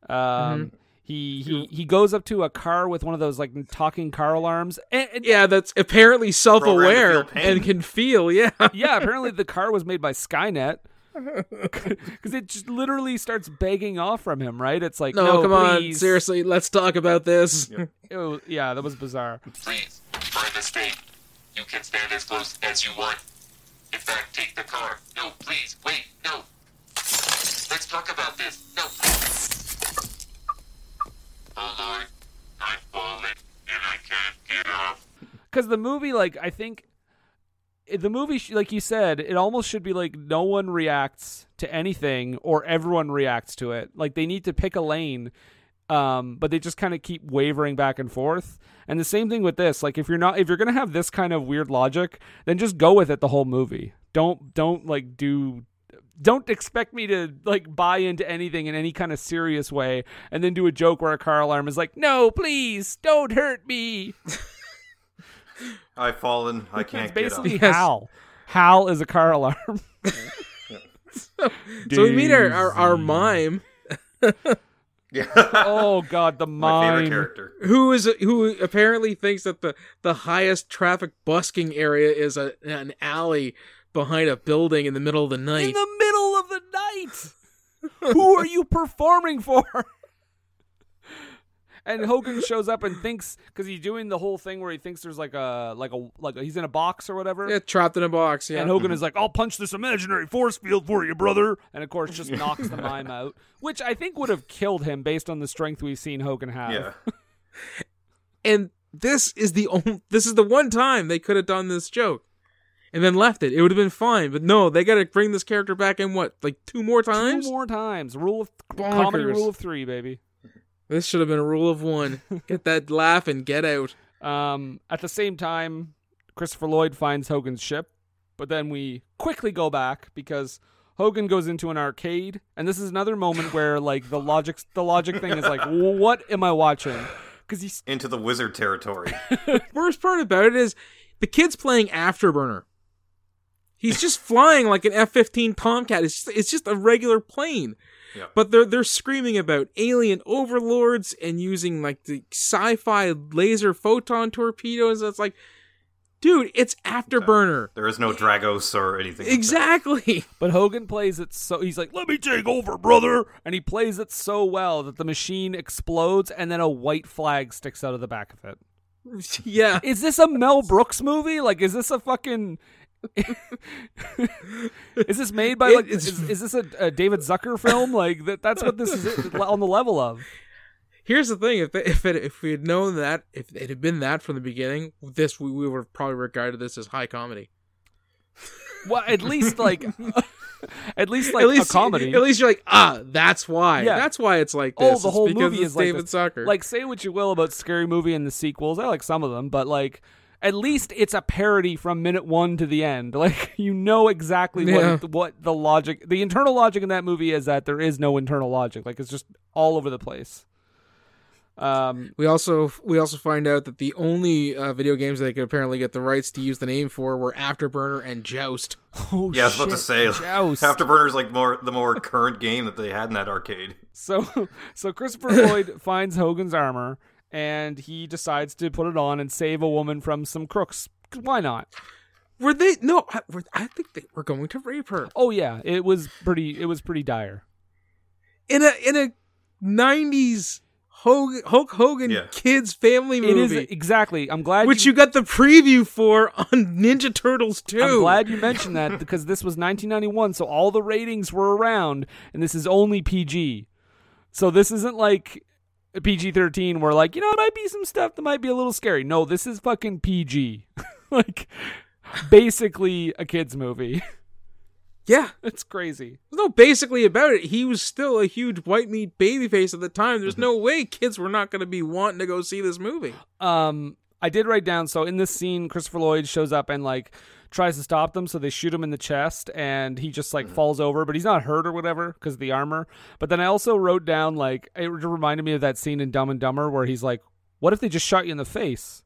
Um, Mm-hmm. he he he goes up to a car with one of those like talking car alarms. And, and- yeah, that's apparently self-aware Programmed to feel pain. and can feel. Yeah. [LAUGHS] yeah, apparently the car was made by Skynet. [LAUGHS] Because it just literally starts begging off from him, right? It's like, No, no, come on, seriously, let's talk about this. It was- [LAUGHS] yeah, that was bizarre. Please, for the state, you can stand as close as you want. In fact, take the car. No, please, wait, no. Let's talk about this. No. Oh Lord, fallen and I can't get up. because the movie like i think the movie like you said it almost should be like no one reacts to anything or everyone reacts to it like they need to pick a lane um, but they just kind of keep wavering back and forth and the same thing with this like if you're not if you're gonna have this kind of weird logic then just go with it the whole movie don't don't like do don't expect me to like buy into anything in any kind of serious way and then do a joke where a car alarm is like no please don't hurt me [LAUGHS] I've fallen. I can't it's get basically up. Yes. Hal. Hal is a car alarm. [LAUGHS] So we meet our, our, our mime, [LAUGHS] Yeah, oh [LAUGHS] God, the my favorite mime. character. who is who apparently thinks that the the highest traffic busking area is a, an alley behind a building in the middle of the night. In the middle of the night. [LAUGHS] Who are you performing for? And Hogan shows up and thinks because he's doing the whole thing where he thinks there's like a like a like a, he's in a box or whatever. yeah, trapped in a box. Yeah, And Hogan mm-hmm. is like, "I'll punch this imaginary force field for you, brother," and of course just knocks the mime [LAUGHS] out, which I think would have killed him based on the strength we've seen Hogan have. Yeah, [LAUGHS] and this is the only this is the one time they could have done this joke and then left it it would have been fine but no they got to bring this character back in what like two more times Two more times. Rule of comedy rule of three, baby. This should have been a rule of one. Get that laugh and get out. [LAUGHS] Um, at the same time, Christopher Lloyd finds Hogan's ship, but then we quickly go back because Hogan goes into an arcade, and this is another moment [LAUGHS] where like the logic the logic thing is like, what am I watching? Because he's into the wizard territory. [LAUGHS] worst part about it is the kid's playing afterburner. He's just flying like an f-15 tomcat. It's just, it's just a regular plane Yeah. but they're they're screaming about alien overlords and using like the sci-fi laser photon torpedoes That's like dude it's afterburner There is no Dragos or anything. like that. exactly [LAUGHS] but Hogan plays it so he's like, let me take over, brother, and he plays it so well that the machine explodes, and then a white flag sticks out of the back of it. [LAUGHS] yeah Is this a Mel Brooks movie? Like, is this a fucking? Is this made by like? Is, is this a, a David Zucker film? Like that? That's what this is [LAUGHS] on the level of. Here's the thing: if it, if it, if we had known that, if it had been that from the beginning, this we, we would have probably regarded this as high comedy. Well, at least like, [LAUGHS] at least like at least a comedy. At least you're like, ah, that's why. Yeah. That's why it's like Oh, the It's whole movie is like David this. Zucker. Like, say what you will about Scary Movie and the sequels. I like some of them, but like, at least it's a parody from minute one to the end. [LAUGHS] Like you know exactly Yeah. what what the logic, the internal logic in that movie is that there is no internal logic. Like it's just all over the place. Um, We also we also find out that the only uh, video games they could apparently get the rights to use the name for were Afterburner and Joust. oh Yeah, I was about to say Joust. Afterburner is like more the more current [LAUGHS] game that they had in that arcade. So [LAUGHS] so Christopher Lloyd finds Hogan's armor and he decides to put it on and save a woman from some crooks. Why not? Were they? No, I, were, I think they were going to rape her Oh yeah, it was pretty. It was pretty dire. in a in a '90s Hogan, Hulk Hogan Yeah. kids family It is movie, exactly. I'm glad which you got the preview for on Ninja Turtles 2. I'm glad you mentioned that because this was 1991, so all the ratings were around, and this is only PG. So this isn't like PG 13 were like, you know, it might be some stuff that might be a little scary. No, this is fucking PG. [LAUGHS] like, basically a kid's movie. [LAUGHS] Yeah, it's crazy. no, basically about it. He was still a huge white meat babyface at the time. There's no way kids were not going to be wanting to go see this movie. Um, I did write down. So in this scene, Christopher Lloyd shows up and like tries to stop them. So they shoot him in the chest, and he just like mm-hmm. falls over, but he's not hurt or whatever because of the armor. But then I also wrote down like it reminded me of that scene in Dumb and Dumber where he's like, "What if they just shot you in the face?"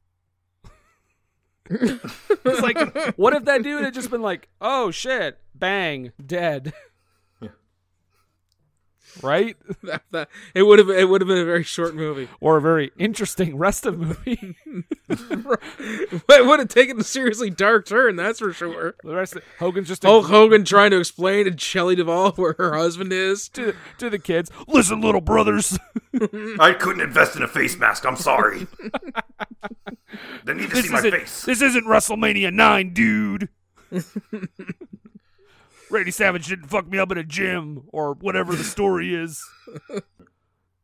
[LAUGHS] it's like, what if that dude had just been like, "Oh shit, bang, dead." [LAUGHS] Right, [LAUGHS] That, that, it would have it would have been a very short movie. or a very interesting rest of movie. [LAUGHS] it would have taken a seriously dark turn, that's for sure. the rest of Hogan's just a Hogan trying to explain to Shelley Duvall where her husband is. to to the kids. Listen, little brothers. [LAUGHS] I couldn't invest in a face mask. I'm sorry. they need to see my face. This isn't WrestleMania nine, dude. Randy Savage didn't fuck me up in a gym or whatever the story is. [LAUGHS]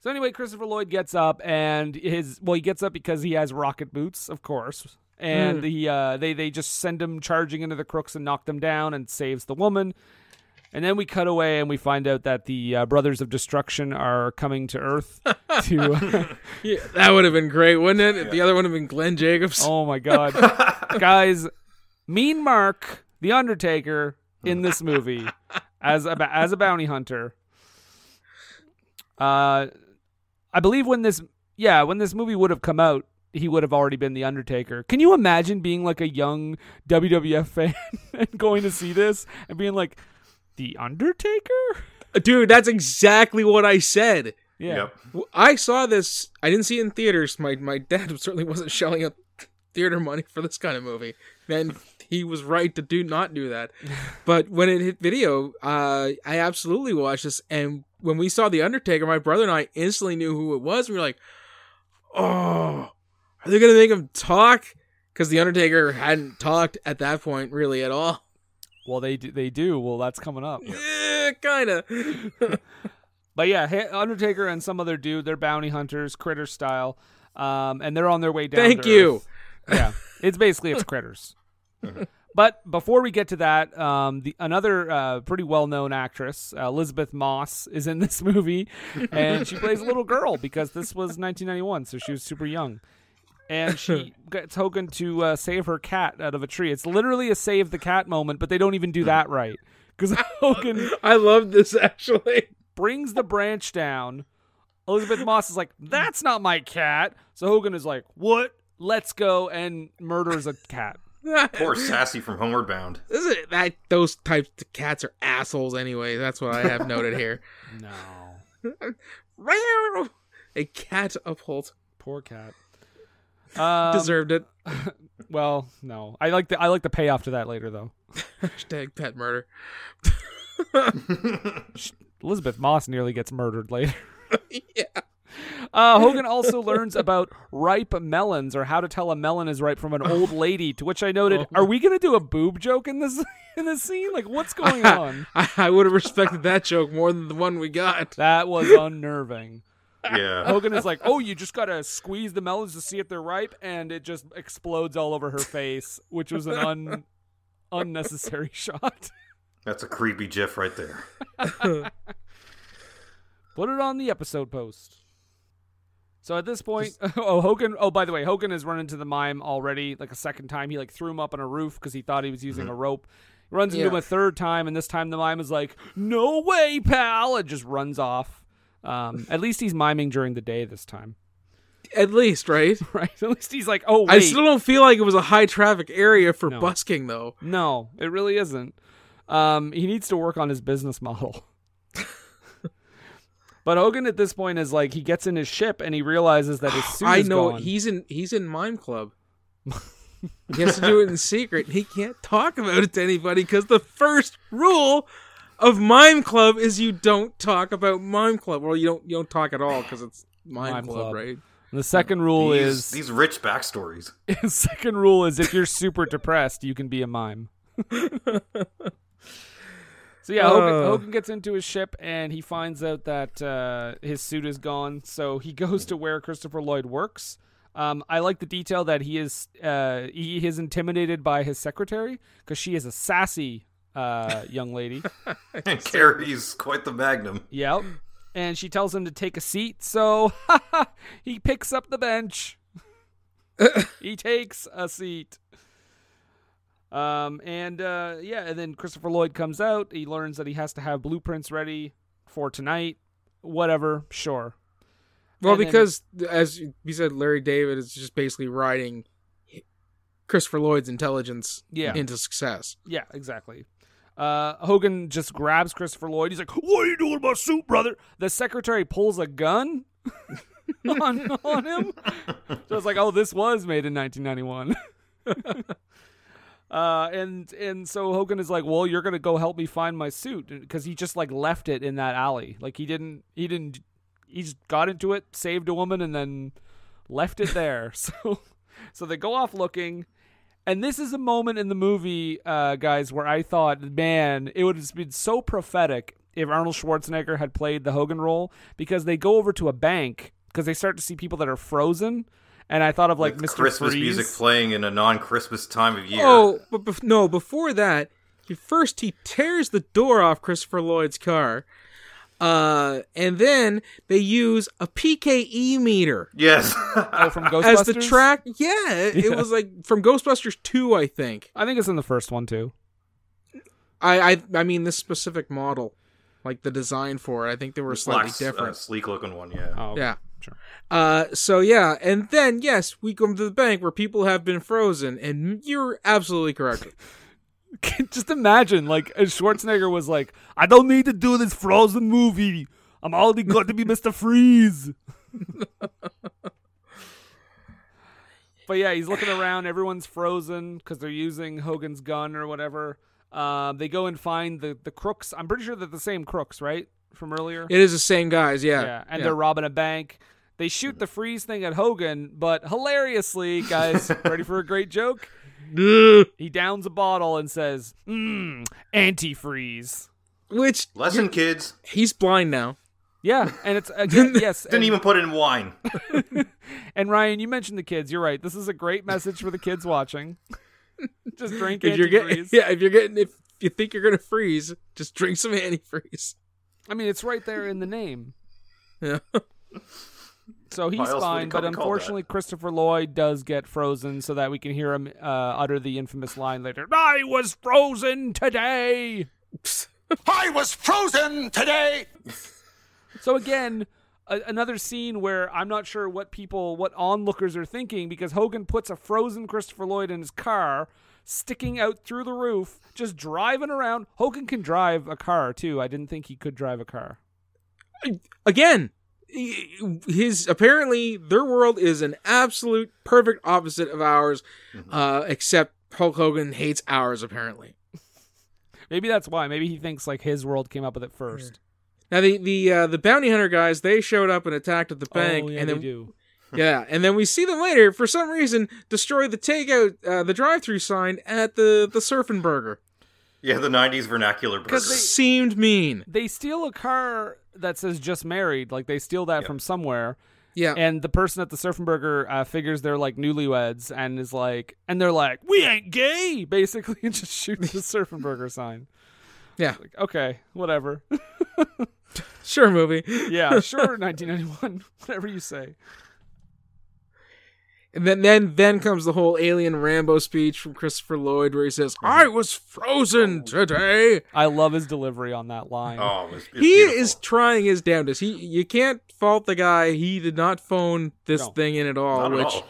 So anyway, Christopher Lloyd gets up and his well, he gets up because he has rocket boots, of course. And he uh they they just send him charging into the crooks and knock them down and saves the woman. And then we cut away and we find out that the uh, Brothers of Destruction are coming to Earth [LAUGHS] to [LAUGHS] Yeah, that would have been great, wouldn't it? If the other one would have been Glenn Jacobs. Oh my god. Guys, Mean Mark, the Undertaker in this movie as a as a bounty hunter. Uh I believe when this yeah, when this movie would have come out, he would have already been the Undertaker. Can you imagine being like a young WWF fan [LAUGHS] and going to see this and being like the Undertaker? Dude, that's exactly what I said. Yeah. Yep. W- I saw this. I didn't see it in theaters. My my dad [LAUGHS] certainly wasn't shelling out theater money for this kind of movie. And he was right to do not do that. [LAUGHS] But when it hit video, uh, I absolutely watched this. And when we saw The Undertaker, my brother and I instantly knew who it was. We were like, oh, are they going to make him talk? Because The Undertaker hadn't talked at that point really at all. Well, they do, they do. Well, that's coming up. Yeah, kind of. [LAUGHS] But yeah, Undertaker and some other dude, they're bounty hunters, critter style, um, and they're on their way down. Thank you. Earth. Yeah, [LAUGHS] it's basically it's critters. [LAUGHS] But before we get to that, um, the another uh, pretty well-known actress, uh, Elisabeth Moss, is in [LAUGHS] this movie, and she plays a little girl because this was 1991, so she was super young. And she [LAUGHS] gets Hogan to uh, save her cat out of a tree. It's literally a save the cat moment, but they don't even do that right because Hogan I love this actually. brings the branch down. Elisabeth Moss is like, "That's not my cat." So Hogan is like, "What? Let's go!" and murders a cat. [LAUGHS] Poor Sassy from Homeward Bound. This is that those types of cats are assholes anyway. That's what I have noted here. [LAUGHS] [LAUGHS] No, A catapult poor cat. Um, deserved it. well, no, I like the I like the payoff to that later though. Hashtag pet murder. Elisabeth Moss nearly gets murdered later. yeah. Uh, Hogan also learns about ripe melons or how to tell a melon is ripe from an old [LAUGHS] lady. To which I noted, "Are we gonna do a boob joke in this [LAUGHS] in this scene? Like, what's [LAUGHS] going on?" I, I would have respected that joke more than the one we got. That was unnerving. Yeah. Hogan is like, "Oh, you just gotta squeeze the melons to see if they're ripe," and it just explodes all over her face, which was an un- unnecessary shot. That's a creepy gif right there. Put it on the episode post. So at this point, [LAUGHS] oh Hogan. Oh, by the way, Hogan has run into the mime already, like a second time. He like threw him up on a roof because he thought he was using a rope. He runs into Yeah. him a third time, and this time the mime is like, "No way, pal!" and just runs off. Um, at least he's miming during the day this time, At least, right? [LAUGHS] right? At least he's like, "Oh wait, I still don't feel like it was a high traffic area for No. busking, though. No, it really isn't. Um, he needs to work on his business [LAUGHS] model. But Hogan at this point is like he gets in his ship and he realizes that his suit I is know gone. he's in he's in Mime Club. he has to do it in secret. He can't talk about it to anybody because the first rule of Mime Club is you don't talk about Mime Club. Well, you don't you don't talk at all because it's Mime, Mime Club, Club. right? the second rule These, is these rich backstories. his [LAUGHS] second rule is if you're super depressed, you can be a mime. [LAUGHS] so yeah, Hogan, Uh. Hogan gets into his ship and he finds out that uh, his suit is gone. So he [LAUGHS] goes to where Christopher Lloyd works. Um, I like the detail that he is uh, he is intimidated by his secretary because she is a sassy uh, [LAUGHS] young lady. [LAUGHS] And carries quite the magnum. Yep. And she tells him to take a seat, so he picks up the bench. he takes a seat. Um, and uh, yeah, and then Christopher Lloyd comes out. He learns that he has to have blueprints ready for tonight. Whatever, sure. Well, And then- because as you said, Larry David is just basically riding Christopher Lloyd's intelligence Yeah. into success. Yeah, exactly. Uh, Hogan just grabs Christopher Lloyd. He's like, "What are you doing with my suit, brother?" The secretary pulls a gun [LAUGHS] on on him. So it's like, "Oh, this was made in 1991." [LAUGHS] uh, and and so Hogan is like, "Well, you're gonna go help me find my suit," because he just like left it in that alley. Like he didn't he didn't he just got into it, saved a woman, and then left it there. [LAUGHS] so so they go off looking. And this is a moment in the movie, uh, guys, where I thought, man, it would have been so prophetic if Arnold Schwarzenegger had played the Hogan role because they go over to a bank because they start to see people that are frozen. And I thought of like With Mr. Christmas Freeze. music playing in a non-Christmas time of year. Oh, but bef- no, before that, he first he tears the door off Christopher Lloyd's car. Uh, and then they use a PKE meter yes. [LAUGHS] Oh, from Ghostbusters. as the track. Yeah, it, it was like from Ghostbusters 2, I think. I think it's in the first one too. I, I I mean this specific model, like the design for it. I think they were slightly Black, different. Uh, sleek-looking one, yeah. Oh, yeah. Sure. Uh, so yeah, and then yes, we come to the bank where people have been frozen, and you're absolutely correct. [LAUGHS] Just imagine, like, if Schwarzenegger was like, I don't need to do this Frozen movie. I'm already going to be Mr. Freeze. [LAUGHS] but yeah, he's looking around. Everyone's frozen because they're using Hogan's gun or whatever. Um, they go and find the, the crooks. I'm pretty sure they're the same crooks, right? From earlier? it is the same guys, yeah. Yeah, and they're robbing a bank. They shoot the freeze thing at Hogan, but hilariously, guys, [LAUGHS] ready for a great joke? He downs a bottle and says, "Mmm, antifreeze." which Lesson, kids. he's blind now. Yeah, and it's uh, again, [LAUGHS] yes. Didn't and, even put in wine. [LAUGHS] and Ryan, you mentioned the kids. You're right. This is a great message for the kids watching. Just drink If you're getting, antifreeze. yeah, if you're getting, if you think you're gonna freeze, just drink some antifreeze. I mean, it's right there in the name. [LAUGHS] Yeah. So he's Why fine, but be called that? unfortunately, Christopher Lloyd does get frozen so that we can hear him uh, utter the infamous line later I was frozen today. [LAUGHS] I was frozen today. [LAUGHS] So again, a- another scene where I'm not sure what people, what onlookers are thinking because Hogan puts a frozen Christopher Lloyd in his car, sticking out through the roof, just driving around. Hogan can drive a car too. I didn't think he could drive a car. Again, his apparently their world is an absolute perfect opposite of ours, uh, except Hulk Hogan hates ours apparently. [LAUGHS] Maybe that's why. Maybe he thinks like his world came up with it first. Now the the uh, the bounty hunter guys they showed up and attacked at the bank, oh, yeah, and they then do. Yeah, and then we see them later for some reason destroy the takeout uh, the drive through sign at the the Surfin' Burger. Yeah, the 90s vernacular burger. 'Cause they- Seemed mean. They steal a car that says "just married." Like they steal that Yeah. from somewhere. Yeah. And the person at the Surfin' Burger uh, figures they're like newlyweds and is like, and they're like, "We ain't gay," [LAUGHS] basically, and just shoots the Surfin' Burger [LAUGHS] sign. yeah. Like, okay, whatever. Sure, movie. [LAUGHS] yeah, sure, 1991, whatever you say. And then, then, then comes the whole alien Rambo speech from Christopher Lloyd, where he says, mm-hmm. "I was frozen oh. today." I love his delivery on that line. Oh, it's, it's he beautiful. is trying his damnedest. He, you can't fault the guy. He did not phone this No. thing in at all. Not at which, all.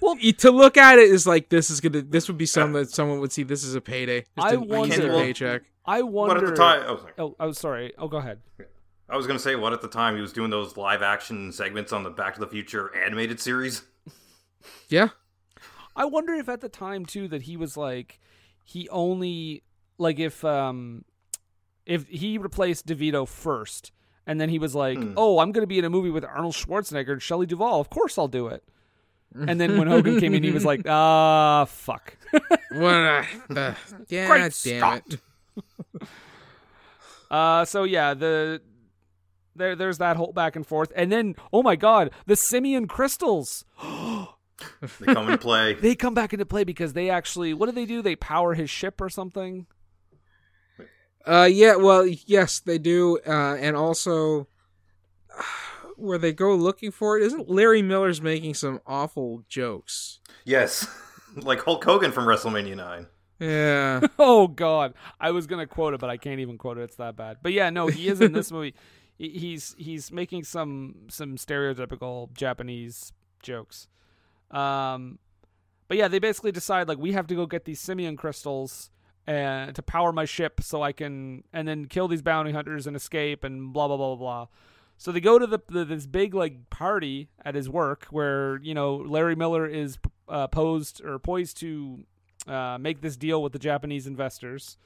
well, to look at it is like this is gonna. This would be something that someone would see. This is a payday. Just I an easy wonder- paycheck. I wonder. But at the time, oh, sorry. Oh, oh, sorry. Oh, go ahead. I was gonna say, what at the time he was doing those live action segments on the Back to the Future animated series. [LAUGHS] Yeah. I wonder if at the time too that he was like he only like if um if he replaced DeVito first and then he was like, "Oh, I'm going to be in a movie with Arnold Schwarzenegger and Shelley Duvall. Of course I'll do it." And then when Hogan came in, he was like, "Ah, fuck." [LAUGHS] What? Uh, uh, yeah, Great damn Scott. it. [LAUGHS] Uh, so yeah, the there there's that whole back and forth, and then oh my god, the Simeon crystals. [GASPS] They come into play. They come back into play because they actually what do they do? They power his ship or something. Uh, yeah. Well, yes, they do. Uh, and also, [SIGHS] where they go looking for it, isn't Larry Miller's making some awful jokes? yes, [LAUGHS] like Hulk Hogan from WrestleMania Nine. Yeah. [LAUGHS] Oh God, I was gonna quote it, but I can't even quote it. It's that bad. But yeah, no, he is in this [LAUGHS] movie. He- He's he's making some some stereotypical Japanese jokes. Um, but yeah, they basically decide like we have to go get these Simeon crystals and to power my ship so I can and then kill these bounty hunters and escape and blah blah blah blah blah. So they go to the, the this big like party at his work where you know Larry Miller is uh, posed or poised to uh, make this deal with the Japanese investors.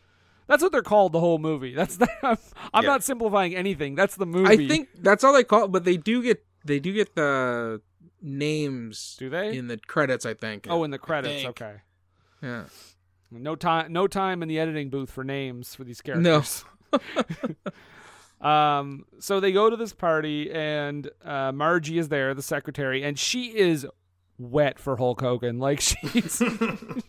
That's what they're called the whole movie. That's [LAUGHS] the, I'm, I'm Yeah. not simplifying anything. That's the movie. I think that's all they call it, but they do get they do get the names. Do they? in the credits? I think. Oh, in the credits. Okay. yeah. No time. No time in the editing booth for names for these characters. No. [LAUGHS] [LAUGHS] Um, so they go to this party, and uh, Margie is there, the secretary, and she is wet for Hulk Hogan. Like [LAUGHS] she's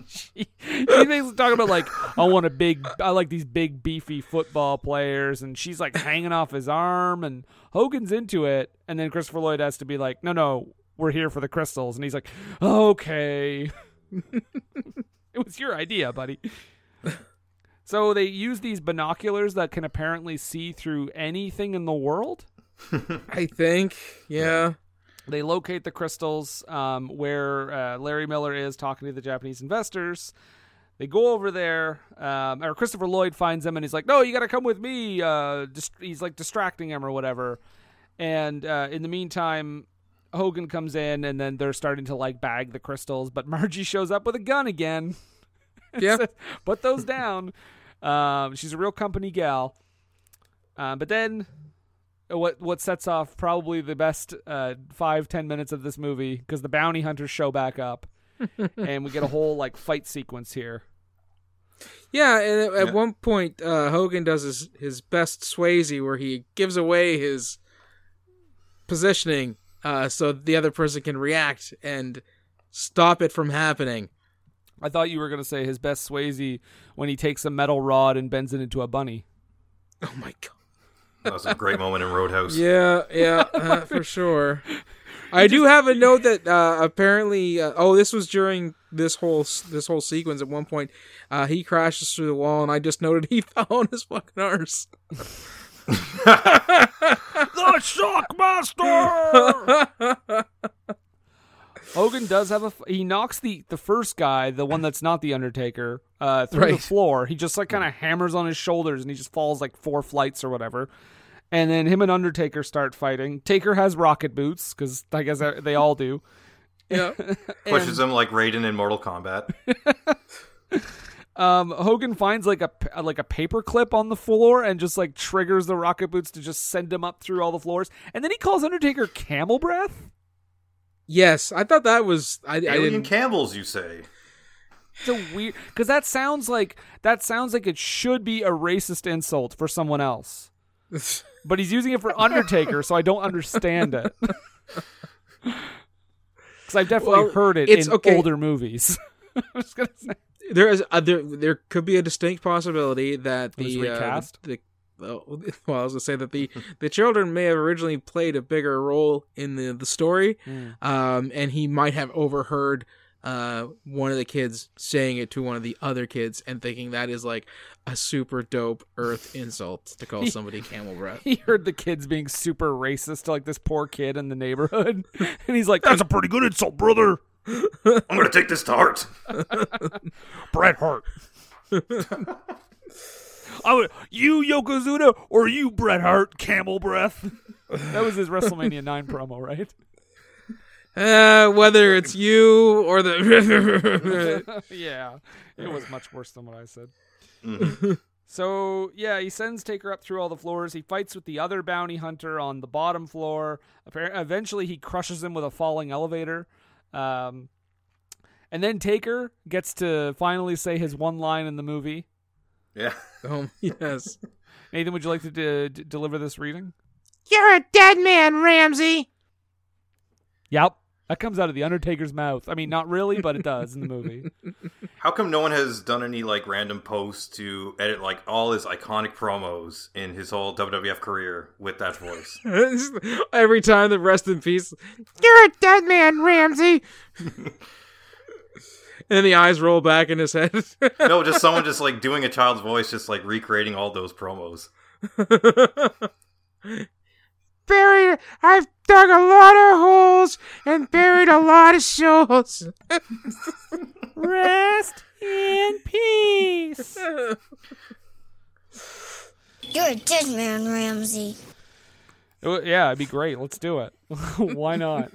she, basically talking about like I want a big, I like these big beefy football players, and she's like hanging off his arm, and Hogan's into it, and then Christopher Lloyd has to be like, no, no, we're here for the crystals, and he's like, okay, [LAUGHS] it was your idea, buddy. So they use these binoculars that can apparently see through anything in the world. I think. Yeah. They locate the crystals um, where uh, Larry Miller is talking to the Japanese investors. They go over there, um, or Christopher Lloyd finds them, and he's like, "No, you got to come with me." Uh, dist- he's like distracting him or whatever. And uh, in the meantime, Hogan comes in, and then they're starting to like bag the crystals. But [LAUGHS] Margie shows up with a gun again. [LAUGHS] Yeah. says, Put those down. Um, she's a real company gal. Uh, but then, what what sets off probably the best uh, five ten minutes of this movie because the bounty hunters show back up, [LAUGHS] and we get a whole like fight sequence here. Yeah, and at, at Yeah. one point, uh, Hogan does his, his best Swayze where he gives away his positioning uh, so the other person can react and stop it from happening. I thought you were gonna say his best Swayze when he takes a metal rod and bends it into a bunny. Oh my god. That was a great moment in Roadhouse. Yeah, yeah, uh, for sure. [LAUGHS] I do have a note that uh, apparently, uh, oh, this was during this whole this whole sequence. At one point, uh, he crashes through the wall, and I just noted he [LAUGHS] fell on his fucking arse. [LAUGHS] the Shockmaster. Hogan does have a. He knocks the the first guy, the one that's not the Undertaker, uh, through the floor. He just like kind of hammers on his shoulders, and he just falls like four flights or whatever. And then him and Undertaker start fighting. Taker has rocket boots because I guess they all do. Yeah, [LAUGHS] Pushes him like Raiden in Mortal Kombat. [LAUGHS] Um, Hogan finds like a like a paper clip on the floor and just like triggers the rocket boots to just send him up through all the floors. And then he calls Undertaker camel breath. Yes, I thought that was I, I Alien didn't. Campbell's, you say? It's a weird because that sounds like that sounds like it should be a racist insult for someone else, [LAUGHS] but he's using it for Undertaker, so I don't understand it. [LAUGHS] Because I've definitely Well, heard it it's in okay. older movies. [LAUGHS] I'm gonna say. there is uh, there there could be a distinct possibility that It was the uh, recast? the though. [LAUGHS] Well, I was gonna say that the the children may have originally played a bigger role in the the story, um, and he might have overheard uh one of the kids saying it to one of the other kids and thinking that is like a super dope Earth insult to call [LAUGHS] somebody camel breath. He heard the kids being super racist to like this poor kid in the neighborhood, [LAUGHS] and he's like, "That's a pretty good insult, brother." I'm gonna take this to heart. Bret Hart. I would, you Yokozuna or you Bret Hart, camel breath. that was his WrestleMania nine promo, right? Uh, whether it's you or the [LAUGHS] yeah, it was much worse than what I said. so yeah, he sends Taker up through all the floors. He fights with the other bounty hunter on the bottom floor. Appar- Eventually, he crushes him with a falling elevator. Um, and then Taker gets to finally say his one line in the movie. Yeah. [LAUGHS] oh yes. Nathan, would you like to d- d- deliver this reading? You're a dead man, Ramsey. Yep. That comes out of the Undertaker's mouth. I mean, not really, but it does in the movie. [LAUGHS] How come no one has done any like random posts to edit like all his iconic promos in his whole WWF career with that voice? [LAUGHS] Every time the rest in peace. You're a dead man, Ramsey. And then the eyes roll back in his head. [LAUGHS] no, just someone just like doing a child's voice, just like recreating all those promos. [LAUGHS] buried. I've dug a lot of holes and buried a lot of souls. [LAUGHS] Rest in peace. You're a dead man, Ramsey. Yeah, it'd be great. Let's do it. Why not?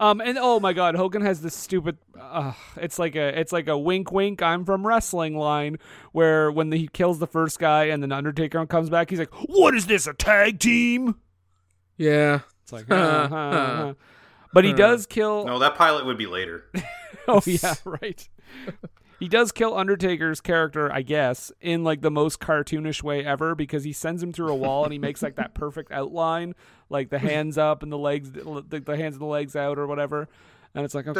Um, and oh my God, Hogan has this stupid. Uh, it's like a, it's like a wink, wink. I'm from wrestling line where when he kills the first guy and then Undertaker comes back, he's like, "What is this? A tag team?" Yeah. It's like, huh, huh, huh. but he does kill. No, that pilot would be later. [LAUGHS] Oh [LAUGHS] yeah, right. He does kill Undertaker's character, I guess, in like the most cartoonish way ever because he sends him through a wall and he makes like that perfect outline, like the hands up and the legs, the, the hands and the legs out or whatever. And it's like, okay.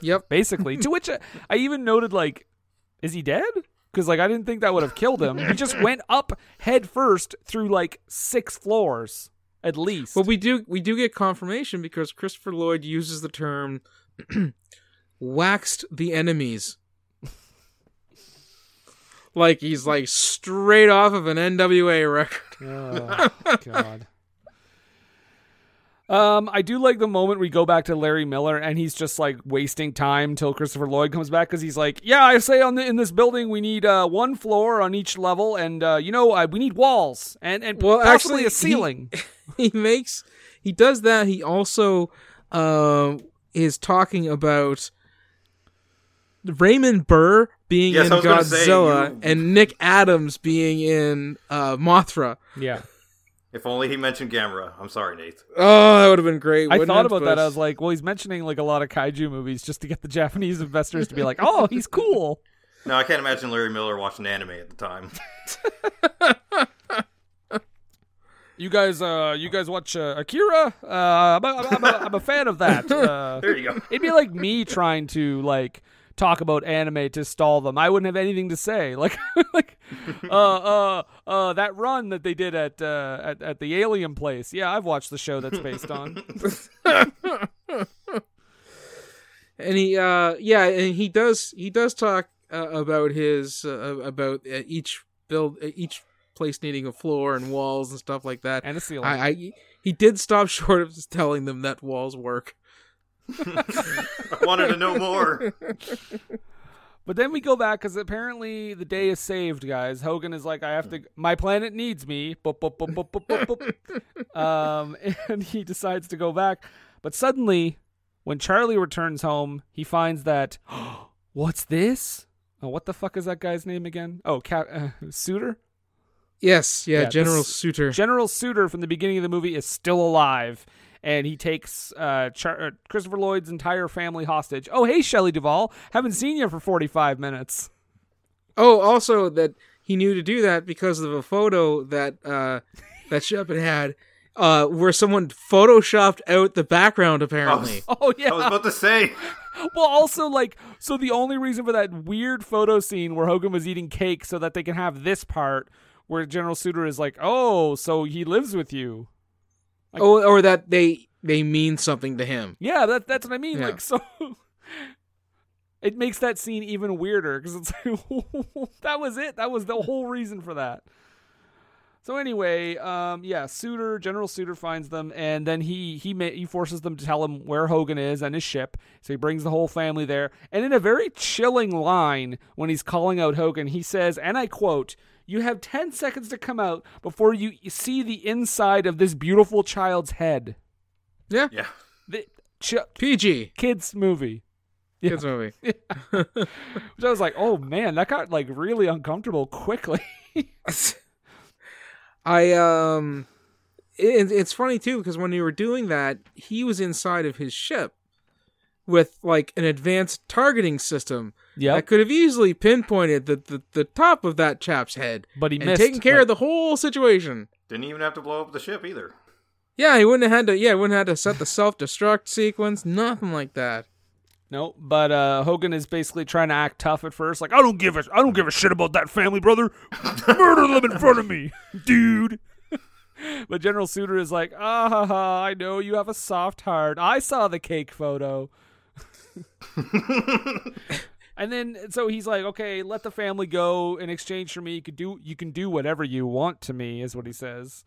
yep. Basically, to which I, I even noted, like, is he dead? Because, like, I didn't think that would have killed him. He just went up head first through like six floors at least. Well, we do we do get confirmation because Christopher Lloyd uses the term "waxed the enemies." like he's like straight off of an NWA record. Oh, [LAUGHS] God. Um, I do like the moment we go back to Larry Miller and he's just like wasting time till Christopher Lloyd comes back because he's like, "Yeah, I say on the in this building we need uh one floor on each level, and uh, you know uh, we need walls and and Well, possibly actually, a ceiling." [LAUGHS] he makes he does that. He also uh, is talking about Raymond Burr being Yes, in I say, Godzilla you- and Nick Adams being in uh, Mothra. yeah, If only he mentioned Gamera. I'm sorry, Nate. Oh, that would have been great. I thought it? about that. I was like, "Well, he's mentioning like a lot of kaiju movies just to get the [LAUGHS] Japanese investors to be like, oh, he's cool." No, I can't imagine Larry Miller watching anime at the time. [LAUGHS] You guys, uh, you guys watch uh, Akira? Uh, I'm, a, I'm, a, I'm a fan of that. Uh, [LAUGHS] There you go. It'd be like me trying to like talk about anime to stall them. I wouldn't have anything to say. [LAUGHS] Like, like, [LAUGHS] uh, uh, uh, that run that they did at uh, at at the Alien place. Yeah, I've watched the show that's based on. [LAUGHS] and he uh yeah and he does he does talk uh, about his uh, about uh, each build uh, each place needing a floor and walls and stuff like that And a ceiling. I, I he did stop short of just telling them that walls work [LAUGHS] I wanted to know more. But then we go back because apparently the day is saved, guys. Hogan is like, I have to. My planet needs me. Boop, boop, boop, boop, boop, boop, boop. [LAUGHS] um, [LAUGHS] and he decides to go back. But suddenly, when Charlie returns home, he finds that. [GASPS] What's this? Oh, what the fuck is that guy's name again? Oh, Ca- uh, Suitor. yes yeah, Yeah, general this- suitor General Suitor from the beginning of the movie is still alive, and he takes uh, Char- uh, Christopher Lloyd's entire family hostage. Oh, hey, Shelley Duvall, haven't seen you for forty-five minutes. oh also that he knew to do that because of a photo that uh that Shepard had uh where someone photoshopped out the background apparently [LAUGHS] Oh yeah, I was about to say. [LAUGHS] Well, also like, so the only reason for that weird photo scene where Hogan was eating cake so that they can have this part where General Suitor is like, "Oh, so he lives with you." Oh, or that they they mean something to him. Yeah, that that's what I mean. Yeah. Like, so [LAUGHS] it makes that scene even weirder because it's like [LAUGHS] that was it. That was the whole reason for that. So anyway, um, yeah, Suitor, General Suitor finds them, and then he he ma- he forces them to tell him where Hogan is and his ship. So he brings the whole family there, and in a very chilling line, when he's calling out Hogan, he says, and I quote. You have 10 seconds to come out before you see the inside of this beautiful child's head. Yeah, Yeah. The, ch- PG kids movie. Yeah. kids movie. [LAUGHS] Which I was like, oh man, that got like really uncomfortable quickly. [LAUGHS] I um, it, it's funny too because when you were doing that, he was inside of his ship with like an advanced targeting system Yep. that could have easily pinpointed the, the, the top of that chap's head, But he and missed, taken care like- of the whole situation. Didn't even have to blow up the ship either. Yeah, he wouldn't have had to. Yeah, he wouldn't have had to set the self destruct sequence. Nothing like that. no, but uh, Hogan is basically trying to act tough at first, like I don't give a I don't give a shit about that family, brother. [LAUGHS] Murder them in front of me, dude. [LAUGHS] but General Suitor is like, ah, ha, ha, I know you have a soft heart. I saw the cake photo. [LAUGHS] And then so he's like, okay, let the family go in exchange for me. You could do you can do whatever you want to me, is what he says.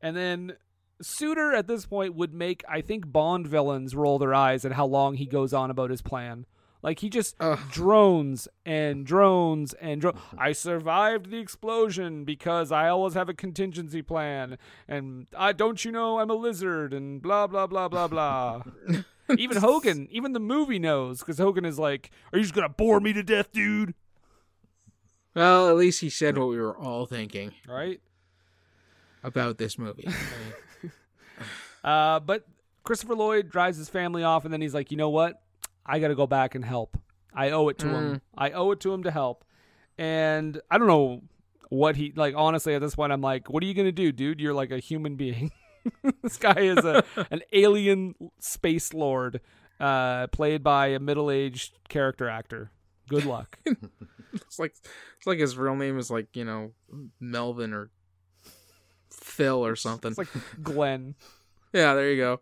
And then Suitor at this point would make I think Bond villains roll their eyes at how long he goes on about his plan. Like he just drones and drones and drones. I survived the explosion because I always have a contingency plan and I don't you know I'm a lizard and blah blah blah blah blah. [LAUGHS] even Hogan, even the movie knows because Hogan is like, "Are you just gonna bore me to death, dude?" Well, at least he said what we were all thinking Right? about this movie. [LAUGHS] Uh, but Christopher Lloyd drives his family off, and then he's like, "You know what? I got to go back and help. I owe it to him. I owe it to him to help." And I don't know what he like. Honestly, at this point, I'm like, "What are you gonna do, dude? You're like a human being." [LAUGHS] this guy is a [LAUGHS] an alien space lord, uh, played by a middle aged character actor. Good luck. [LAUGHS] it's like it's like his real name is like you know Melvin or Phil or something. It's like Glenn. yeah, there you go.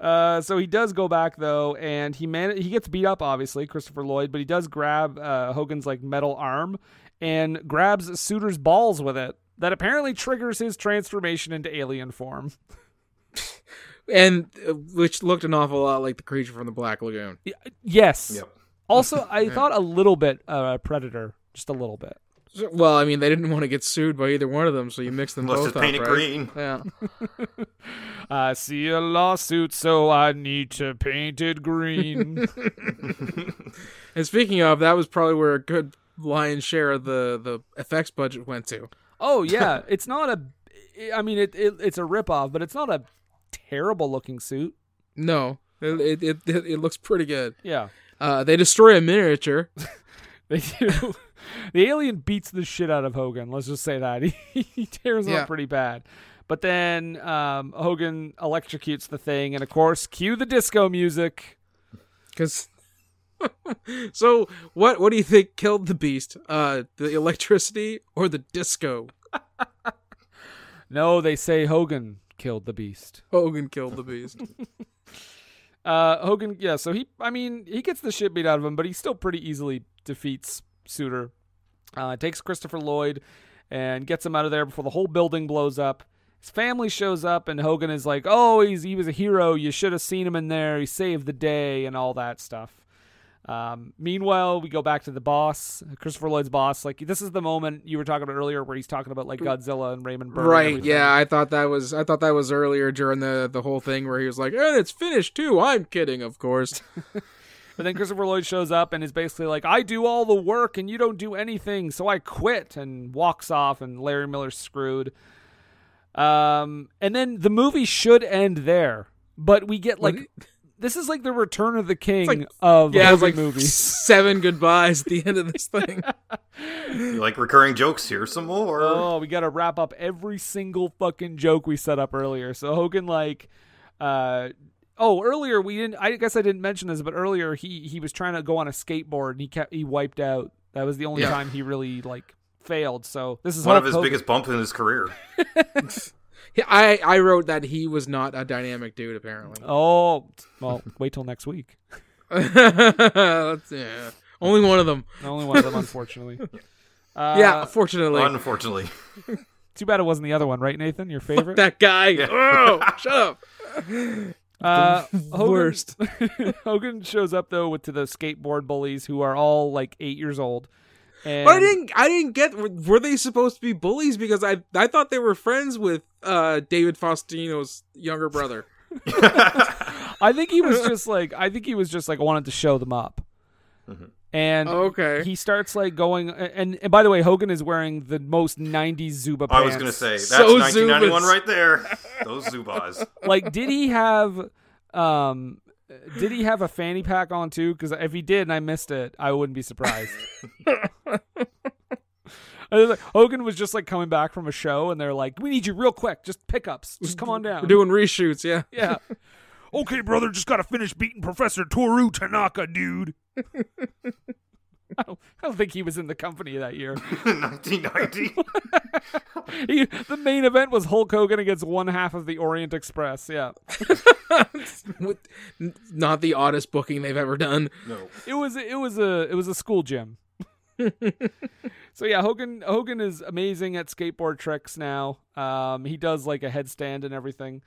Uh, so he does go back though, and he man he gets beat up obviously, Christopher Lloyd, but he does grab uh, Hogan's like metal arm and grabs Suitor's balls with it. That apparently triggers his transformation into alien form. And uh, which looked an awful lot like the creature from the Black Lagoon. Yes. Yep. Also, I [LAUGHS] thought a little bit uh, Predator, just a little bit. Well, I mean, they didn't want to get sued by either one of them, so you mix them Let's both just up, paint it right? green. Yeah. [LAUGHS] [LAUGHS] I see a lawsuit, so I need to paint it green. And speaking of, that was probably where a good lion's share of the the effects budget went to. Oh yeah, [LAUGHS] it's not a. I mean, it, it it's a ripoff, but it's not a terrible looking suit. No, it it it, it looks pretty good. Yeah. Uh, they destroy a miniature. [LAUGHS] They do. the alien beats the shit out of Hogan. Let's just say that [LAUGHS] he, he tears him Yeah. up pretty bad. But then um, Hogan electrocutes the thing, and of course, cue the disco music. Because [LAUGHS] so what? What do you think killed the beast? Uh, the electricity or the disco? No, they say Hogan killed the beast. Hogan killed the beast. [LAUGHS] Uh, Hogan, yeah. So he, I mean, he gets the shit beat out of him, but he still pretty easily defeats Suitor. Uh, takes Christopher Lloyd and gets him out of there before the whole building blows up. His family shows up, and Hogan is like, "Oh, he's he was a hero. You should have seen him in there. He saved the day, and all that stuff." Um, meanwhile, we go back to the boss, Christopher Lloyd's boss. Like this is the moment you were talking about earlier, where he's talking about like Godzilla and Raymond Burr. right? Yeah, I thought that was I thought that was earlier during the the whole thing where he was like, "And it's finished too." I'm kidding, of course. [LAUGHS] But then Christopher Lloyd shows up and is basically like, I do all the work and you don't do anything, so I quit and walks off and Larry Miller's screwed. Um and then the movie should end there. But we get like this is like the return of the king like- of yeah, it was movie like movies. [LAUGHS] seven goodbyes at the end of this thing. [LAUGHS] You like recurring jokes? Here's some more. Oh, we got to wrap up every single fucking joke we set up earlier. So Hogan like uh Oh, earlier we didn't. I guess I didn't mention this, but earlier he he was trying to go on a skateboard and he kept he wiped out. That was the only Yeah. time he really like failed. So this is One Hulk of his Hogan. biggest bumps in his career. [LAUGHS] Yeah, I I wrote that he was not a dynamic dude. Apparently, [LAUGHS] Oh, well, [LAUGHS] wait till next week. That's- yeah. only one of them. Only one of them, [LAUGHS] unfortunately. Uh, yeah, fortunately, Unfortunately. Too bad it wasn't the other one, right, Nathan? Your favorite? that guy. Oh, shut up. Uh, Hogan, worst. Hogan shows up though with to the skateboard bullies who are all like eight years old. And But I didn't. I didn't get. Were, were they supposed to be bullies? Because I I thought they were friends with uh, David Faustino's younger brother. [LAUGHS] I think he was just like I think he was just like wanted to show them up. And Okay. he starts like going and, and by the way, Hogan is wearing the most '90s Zuba pants. I was going to say, that's So 1991 Zubaz. right there. Those Zubaz. [LAUGHS] like, did he have um, [LAUGHS] did he have a fanny pack on too? Because if he did and I missed it, I wouldn't be surprised. [LAUGHS] Was like, Hogan was just like coming back from a show, and they're like, "We need you real quick, just pickups, just come on down." We're doing reshoots. Yeah. [LAUGHS] Yeah. okay, brother, just gotta finish beating Professor Toru Tanaka, dude. [LAUGHS] I don't, I don't think he was in the company that year. [LAUGHS] 1990. [LAUGHS] He, the main event was Hulk Hogan against one half of the Orient Express. Yeah, With, not the oddest booking they've ever done. No. it was it was a it was a school gym. so yeah, Hogan Hogan is amazing at skateboard tricks now. Um, he does like a headstand and everything.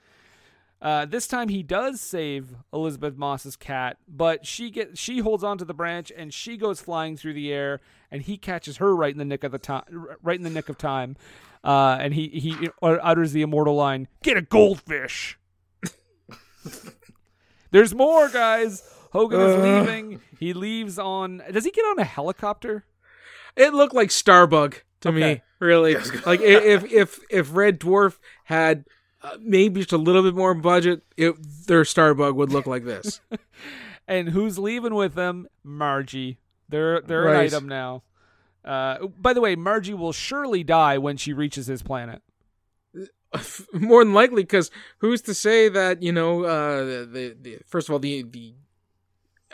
Uh, this time he does save Elisabeth Moss's cat, but she get she holds onto the branch and she goes flying through the air, and he catches her right in the nick of the time, right in the nick of time, uh, and he he utters the immortal line, "Get a goldfish." [LAUGHS] There's more, guys. Hogan is leaving. He leaves on. Does he get on a helicopter? It looked like Starbug to Okay. me. Really, like [LAUGHS] if if if Red Dwarf had uh, maybe just a little bit more budget, it, their Starbug would look like this. [LAUGHS] And who's leaving with them? Margie. They're they're an item now. Uh, by the way, Margie will surely die when she reaches his planet. [LAUGHS] more than likely because who's to say that you know uh the, the first of all the the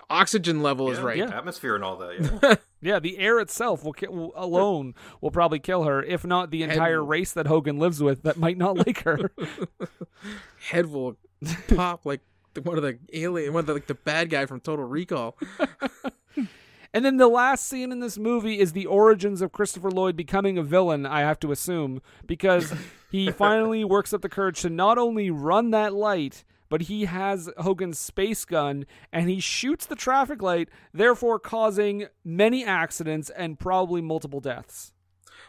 oxygen level is right. Yeah, right Atmosphere and all that. Yeah. [LAUGHS] Yeah, the air itself will, ki- will alone will probably kill her, if not the entire And- race that Hogan lives with that might not like her. [LAUGHS] [LAUGHS] head will pop like one of the alien one of the, like the bad guy from total recall And then the last scene in this movie is the origins of Christopher Lloyd becoming a villain, I have to assume, because he finally works up the courage to not only run that light, but he has Hogan's space gun and he shoots the traffic light, therefore causing many accidents and probably multiple deaths.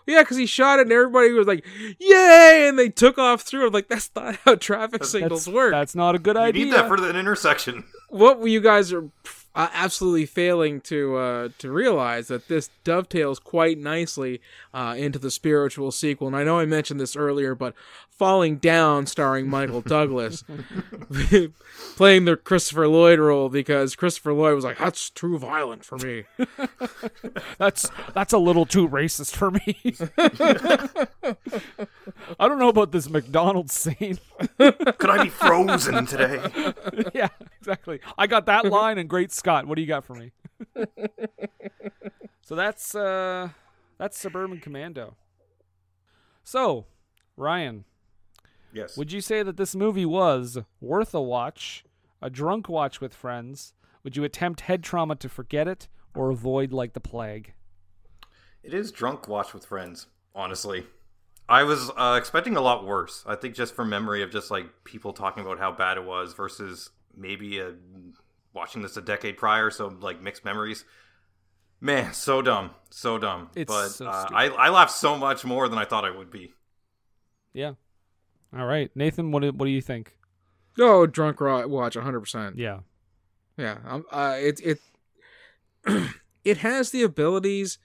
yeah because he shot it and everybody was like yay and they took off through I'm like that's not how traffic signals That's, work that's not a good You idea. need that for the intersection. what you guys are uh, absolutely failing to uh, to realize that this dovetails quite nicely uh, into the spiritual sequel. And I know I mentioned this earlier, but Falling Down, starring Michael [LAUGHS] Douglas, [LAUGHS] playing the Christopher Lloyd role because Christopher Lloyd was like, "That's too violent for me." [LAUGHS] That's that's a little too racist for me. I don't know about this McDonald's scene. Could I be frozen today? yeah, exactly. I got that [LAUGHS] line and Great Scott. What do you got for me? [LAUGHS] so that's uh that's Suburban Commando. So, Ryan, Yes. would you say that this movie was worth a watch, a drunk watch with friends? Would you attempt head trauma to forget it or avoid like the plague? It is drunk watch with friends, honestly. I was uh, expecting a lot worse. I think just from memory of just like people talking about how bad it was versus maybe uh watching this a decade prior, so like mixed memories. Man, so dumb, so dumb. It's but so uh. I I laughed so much more than I thought I would be. Yeah. All right, Nathan, what do, what do you think? Oh, drunk ro- watch, hundred percent. Yeah. Yeah, um, uh, it it [CLEARS THROAT] it has the abilities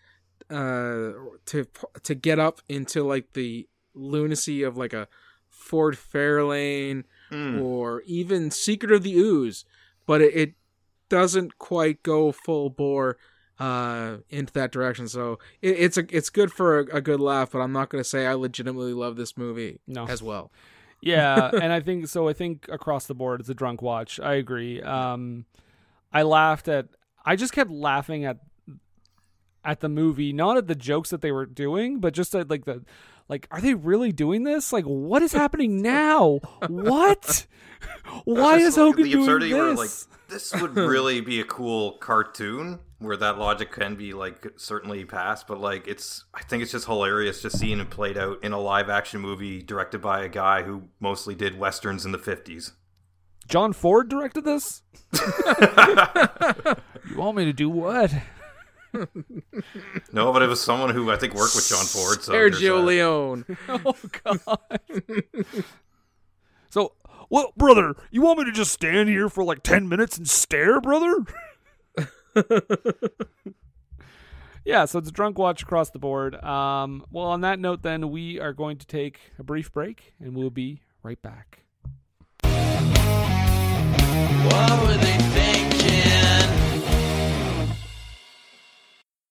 uh to to get up into like the lunacy of like a Ford Fairlane Hmm. or even Secret of the Ooze, but it, it doesn't quite go full bore uh into that direction. So it, it's a it's good for a, a good laugh, but I'm not going to say I legitimately love this movie No. as well. Yeah, [LAUGHS] and I think so. I think across the board, it's a drunk watch. I agree. Um, I laughed at. I just kept laughing at at the movie, not at the jokes that they were doing, but just at like the like, are they really doing this? Like, what is [LAUGHS] happening now? what? [LAUGHS] Why is just like Hogan the doing absurdity this? where like this would [LAUGHS] really be a cool cartoon where that logic can be like certainly passed, but like it's I think it's just hilarious just seeing it played out in a live action movie directed by a guy who mostly did westerns in the fifties. John Ford directed this. you want me to do what? [LAUGHS] No, but it was someone who I think worked with John Ford. So there's Sergio. Leone. [LAUGHS] Oh God. [LAUGHS] so, what, brother? You want me to just stand here for like ten minutes and stare, brother? yeah. So it's a drunk watch across the board. Um. Well, on that note, then we are going to take a brief break, and we'll be right back. What were they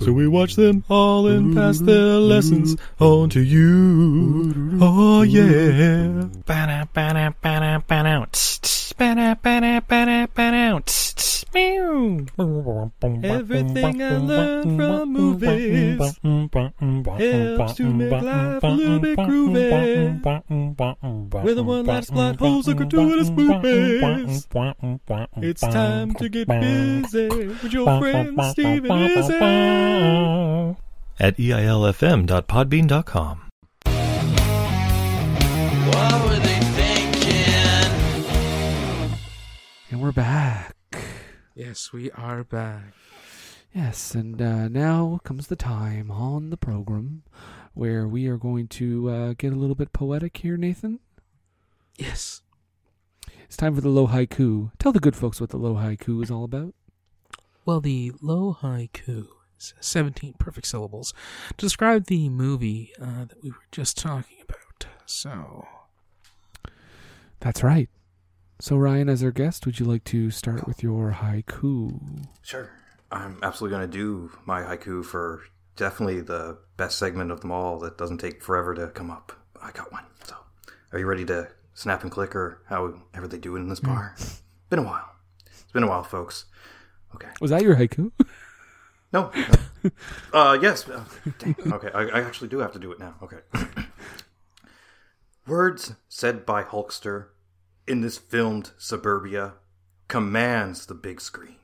So we watch them all and pass their lessons on to you. Oh yeah. Ba-da, ba-da, ba-da, ba-da, ba-da, ba-da, ba-da, ba-da. Everything I learned from movies helps to make life a little bit groovy. With a one-liner plot holes and gratuitous movies. It's time to get busy with your friend Steve and Izzy. At eilfm.podbean.com. What were they thinking? And we're back. Yes, we are back. Yes, and uh, now comes the time on the program where we are going to uh, get a little bit poetic here, Nathan. Yes. It's time for the low haiku. Tell the good folks what the low haiku is all about. Well, the low haiku is 17 perfect syllables to describe the movie uh, that we were just talking about. So, That's right. So, Ryan, as our guest, would you like to start with your haiku? Sure. I'm absolutely going to do my haiku for definitely the best segment of them all that doesn't take forever to come up. I got one. So, are you ready to snap and click or however they do it in this bar? Been a while. It's been a while, folks. Okay. Was that your haiku? [LAUGHS] No. no. [LAUGHS] uh, yes. Uh. Okay, I, I actually do have to do it now. Okay. [CLEARS THROAT] Words said by Hulkster in this filmed suburbia commands the big screen.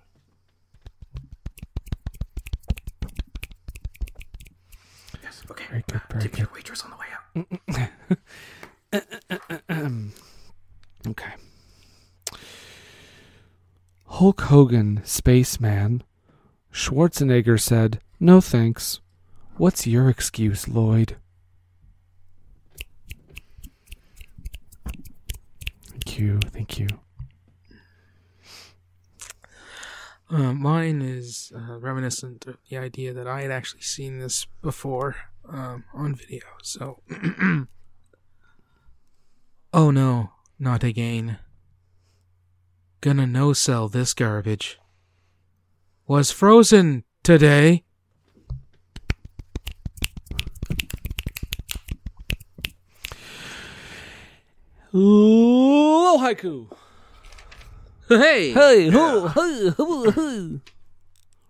Yes. Okay. Very good, very Tip your waitress on the way out. [LAUGHS] Okay. Hulk Hogan, spaceman. Schwarzenegger said, No thanks. What's your excuse, Lloyd? Thank you, thank you. uh, mine is uh, reminiscent of the idea that I had actually seen this before um, on video. So, [CLEARS THROAT] oh no, not again. Gonna no sell this garbage. Was frozen today. Low haiku. Hey, Hey, hoo, hoo, hoo, hoo.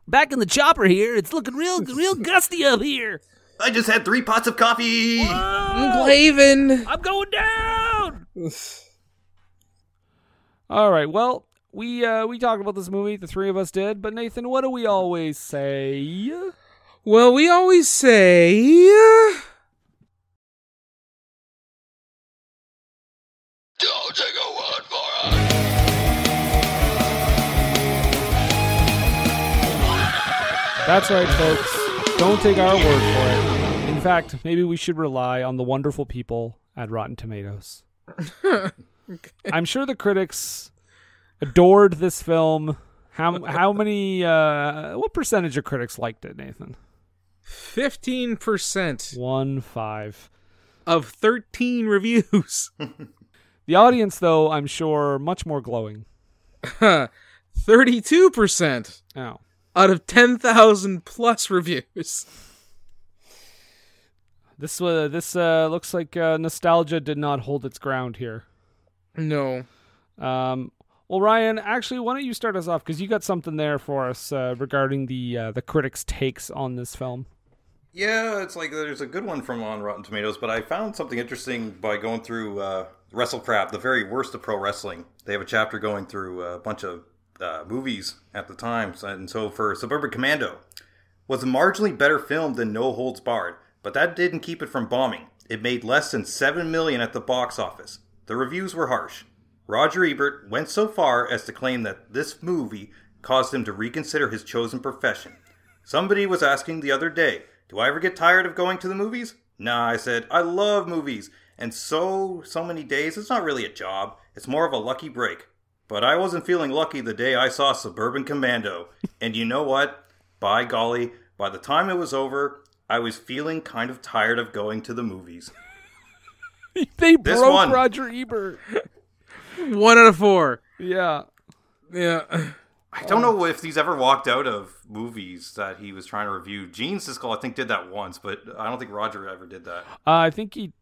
Back in the chopper here. It's looking real, real gusty up here. I just had three pots of coffee. Glaven. I'm going down. All right, well, we uh we talked about this movie, the three of us did, but Nathan, what do we always say? Well, we always say. Don't take a word for it. That's right, folks. Don't take our word for it. In fact, maybe we should rely on the wonderful people at Rotten Tomatoes. [LAUGHS] I'm sure the critics adored this film. How how many uh what percentage of critics liked it, Nathan? Fifteen percent. One five. of 13 [LAUGHS] reviews. The audience, though, I'm sure, much more glowing. [LAUGHS] 32% Oh. out of 10,000 plus reviews. This uh, this uh, looks like uh, nostalgia did not hold its ground here. No. Um, well, Ryan, actually, why don't you start us off because you got something there for us uh, regarding the uh, the critics' takes on this film. Yeah, it's like there's a good one from on Rotten Tomatoes, but I found something interesting by going through uh, WrestleCrap, the very worst of pro wrestling. They have a chapter going through a bunch of uh, movies at the time, and so for Suburban Commando was a marginally better film than No Holds Barred, but that didn't keep it from bombing. It made less than seven million at the box office. The reviews were harsh. Roger Ebert went so far as to claim that this movie caused him to reconsider his chosen profession. Somebody was asking the other day, Do I ever get tired of going to the movies? Nah, I said, I love movies. And so, so many days, it's not really a job. It's more of a lucky break. But I wasn't feeling lucky the day I saw Suburban Commando. and you know what? By golly, by the time it was over, I was feeling kind of tired of going to the movies. [LAUGHS] they This broke one. Roger Ebert. [LAUGHS] One out of four. Yeah. Yeah. I don't know if he's ever walked out of movies that he was trying to review. Gene Siskel, I think, did that once, but I don't think Roger ever did that. Uh, I think he.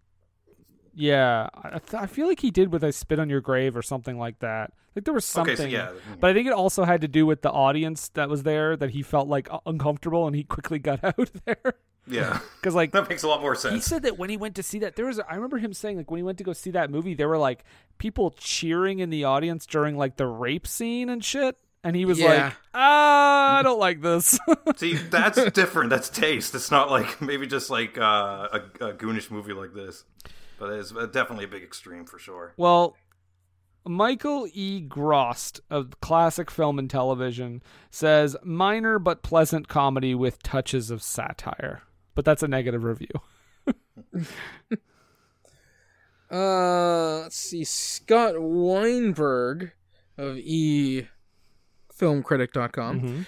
Yeah, I, th- I feel like he did with "I Spit on Your Grave" or something like that. Like there was Okay, something, so yeah. but I think it also had to do with the audience that was there that he felt like uncomfortable and he quickly got [LAUGHS] out there. Yeah. [LAUGHS] because like That makes a lot more sense. he said that when he went to see that, there was. I remember him saying like when he went to go see that movie, there were like people cheering in the audience during like the rape scene and shit, and he was Yeah. like, "Ah, I don't like this." [LAUGHS] See, that's different. That's taste. It's not like maybe just like uh, a, a goonish movie like this, but it's definitely a big extreme for sure. Well, Michael E. Grost of classic film and television says minor but pleasant comedy with touches of satire. But that's a negative review. [LAUGHS] Uh, let's see. Scott Weinberg of e filmcritic.com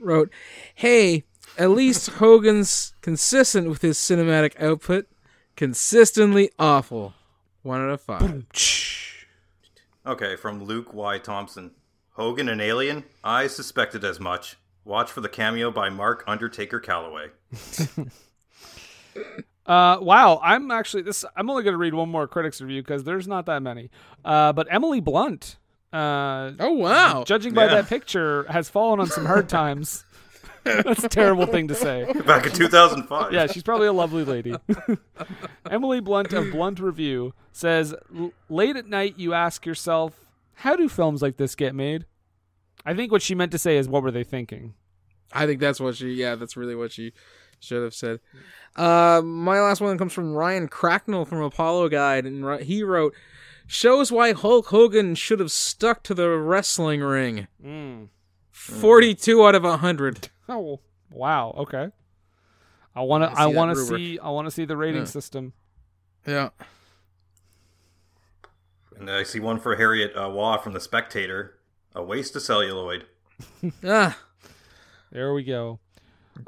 wrote, "Hey, at least [LAUGHS] Hogan's consistent with his cinematic output. Consistently awful. One out of five. Okay, from Luke Y. Thompson. Hogan and Alien? I suspected as much. Watch for the cameo by Mark Undertaker Calloway. [LAUGHS] Uh, wow, I'm actually this. I'm only going to read one more critics review because there's not that many. Uh, but Emily Blunt. Uh, oh wow! Judging by Yeah. that picture, has fallen on some hard times. [LAUGHS] That's a terrible thing to say. Back in 2005. Yeah, she's probably a lovely lady. [LAUGHS] Emily Blunt of Blunt Review says, late at night you ask yourself, how do films like this get made? I think what she meant to say is, what were they thinking? I think that's what she. Yeah, that's really what she should have said. Uh, my last one comes from Ryan Cracknell from Apollo Guide, and he wrote, "Shows why Hulk Hogan should have stuck to the wrestling ring." Mm. Forty-two out of hundred. [LAUGHS] Oh, wow. Okay. I want to. I I, see want to see. I want to see the rating Yeah. system. Yeah. And I see one for Harriet uh, Waugh from The Spectator. A waste of celluloid. [LAUGHS] Ah, There we go.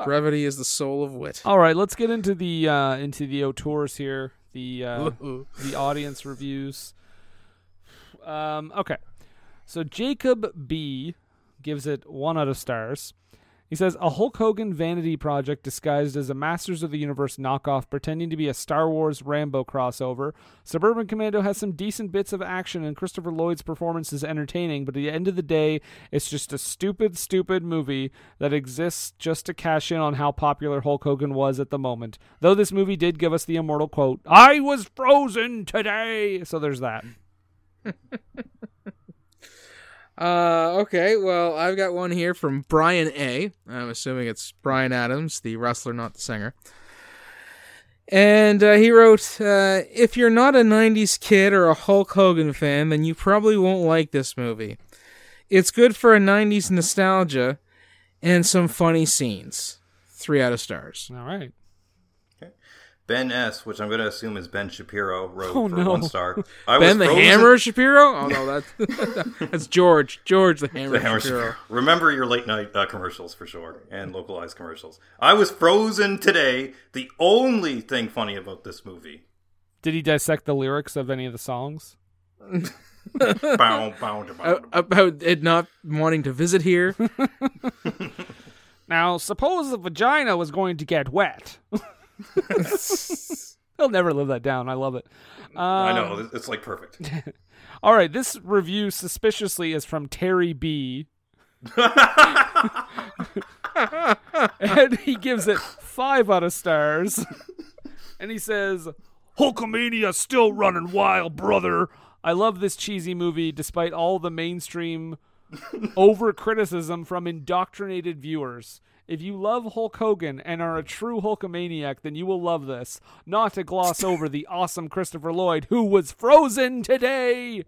brevity is the soul of wit. All right, let's get into the uh, into the auteurs here. The uh, the audience reviews. Um, okay, so Jacob B gives it one out of stars. He says a Hulk Hogan vanity project disguised as a Masters of the Universe knockoff, pretending to be a Star Wars Rambo crossover. Suburban Commando has some decent bits of action, and Christopher Lloyd's performance is entertaining. But at the end of the day, it's just a stupid, stupid movie that exists just to cash in on how popular Hulk Hogan was at the moment. Though this movie did give us the immortal quote, "I was frozen today," so there's that. [LAUGHS] Uh, okay. Well, I've got one here from Brian A. I'm assuming it's Brian Adams, the wrestler, not the singer. And uh, he wrote, uh, "If you're not a '90s kid or a Hulk Hogan fan, then you probably won't like this movie. It's good for a '90s nostalgia and some funny scenes. Three out of stars. All right. Ben S., which I'm going to assume is Ben Shapiro, wrote Oh, for no. one star. I [LAUGHS] ben the frozen- Hammer [LAUGHS] Shapiro? Oh no, that's [LAUGHS] that's George. George the Hammer, The Hammer Shapiro. Shapiro. Remember your late night uh, commercials for sure, and localized commercials. I was frozen today. The only thing funny about this movie Did he dissect the lyrics of any of the songs? Bow, bow, bow, about it not wanting to visit here. Now, suppose the vagina was going to get wet. [LAUGHS] He'll never live that down. I love it. I Um, know it's like perfect. [LAUGHS] All right, this review suspiciously is from Terry B. and he gives it five out of stars. And he says, Hulkamania still running wild, brother. I love this cheesy movie despite all the mainstream over criticism from indoctrinated viewers. If you love Hulk Hogan and are a true Hulkamaniac, then you will love this. Not to gloss over the [LAUGHS] awesome Christopher Lloyd, who was frozen today.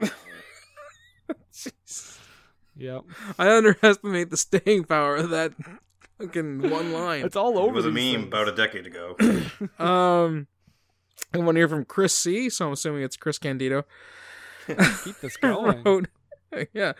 [LAUGHS] Yep. I underestimate the staying power of that fucking one line. It's all over. It over was a meme things. about a decade ago. [COUGHS] [COUGHS] Um, I want to hear from Chris C. So I'm assuming it's Chris Candido. Keep this [LAUGHS] going. wrote, yeah.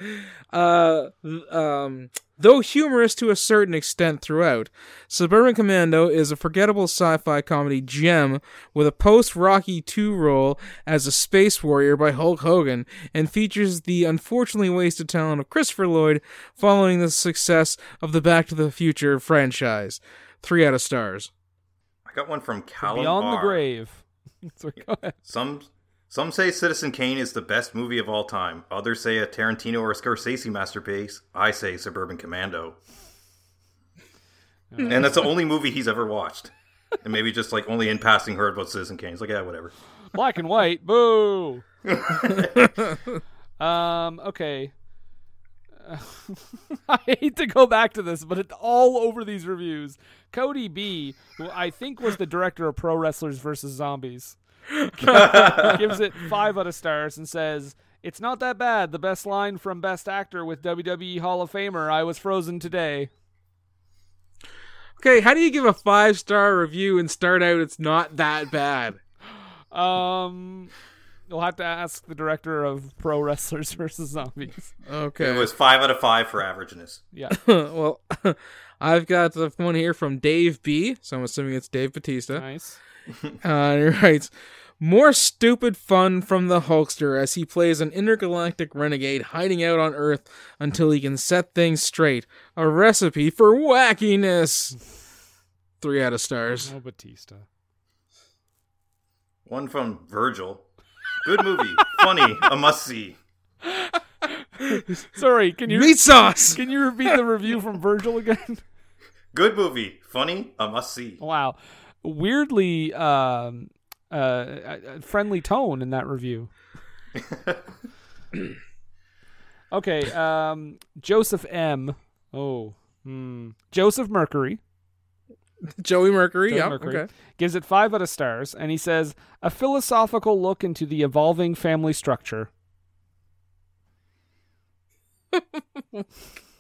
Uh, um, though humorous to a certain extent throughout, Suburban Commando is a forgettable sci-fi comedy gem with a post-Rocky II role as a space warrior by Hulk Hogan, and features the unfortunately wasted talent of Christopher Lloyd following the success of the Back to the Future franchise. Three out of stars. I got one from Callum Beyond the R. grave. [LAUGHS] Sorry, go ahead. Some some say Citizen Kane is the best movie of all time. Others say a Tarantino or a Scorsese masterpiece. I say Suburban Commando. [LAUGHS] and that's the only movie he's ever watched. And maybe just like only in passing heard about Citizen Kane. He's like, yeah, whatever. Black and white. Boo. [LAUGHS] um. Okay. [LAUGHS] I hate to go back to this, but it's all over these reviews. Cody B, who I think was the director of Pro Wrestlers versus Zombies, [LAUGHS] gives it five out of stars and says, "It's not that bad. The best line from Best Actor with WWE Hall of Famer, I was frozen today." Okay, how do you give a five-star review and start out it's not that bad? Um, you'll have to ask the director of Pro Wrestlers versus Zombies. Okay. It was five out of five for averageness. Yeah. [LAUGHS] well, [LAUGHS] I've got the one here from Dave B. So I'm assuming it's Dave Batista. Nice. [LAUGHS] Uh, he writes, more stupid fun from the Hulkster as he plays an intergalactic renegade hiding out on Earth until he can set things straight. A recipe for wackiness. Three out of stars. No Batista. One from Virgil. Good movie. [LAUGHS] Funny. A must see. [LAUGHS] Sorry, can you Meat sauce! Can you repeat the review from Virgil again? Good movie. Funny. A must see. Wow, weirdly um, uh, uh, friendly tone in that review. [LAUGHS] okay, um, Joseph M. Oh, hmm. Joseph Mercury. Joey Mercury, Joey yeah, Mercury, okay. gives it five out of stars, and he says a philosophical look into the evolving family structure. [LAUGHS]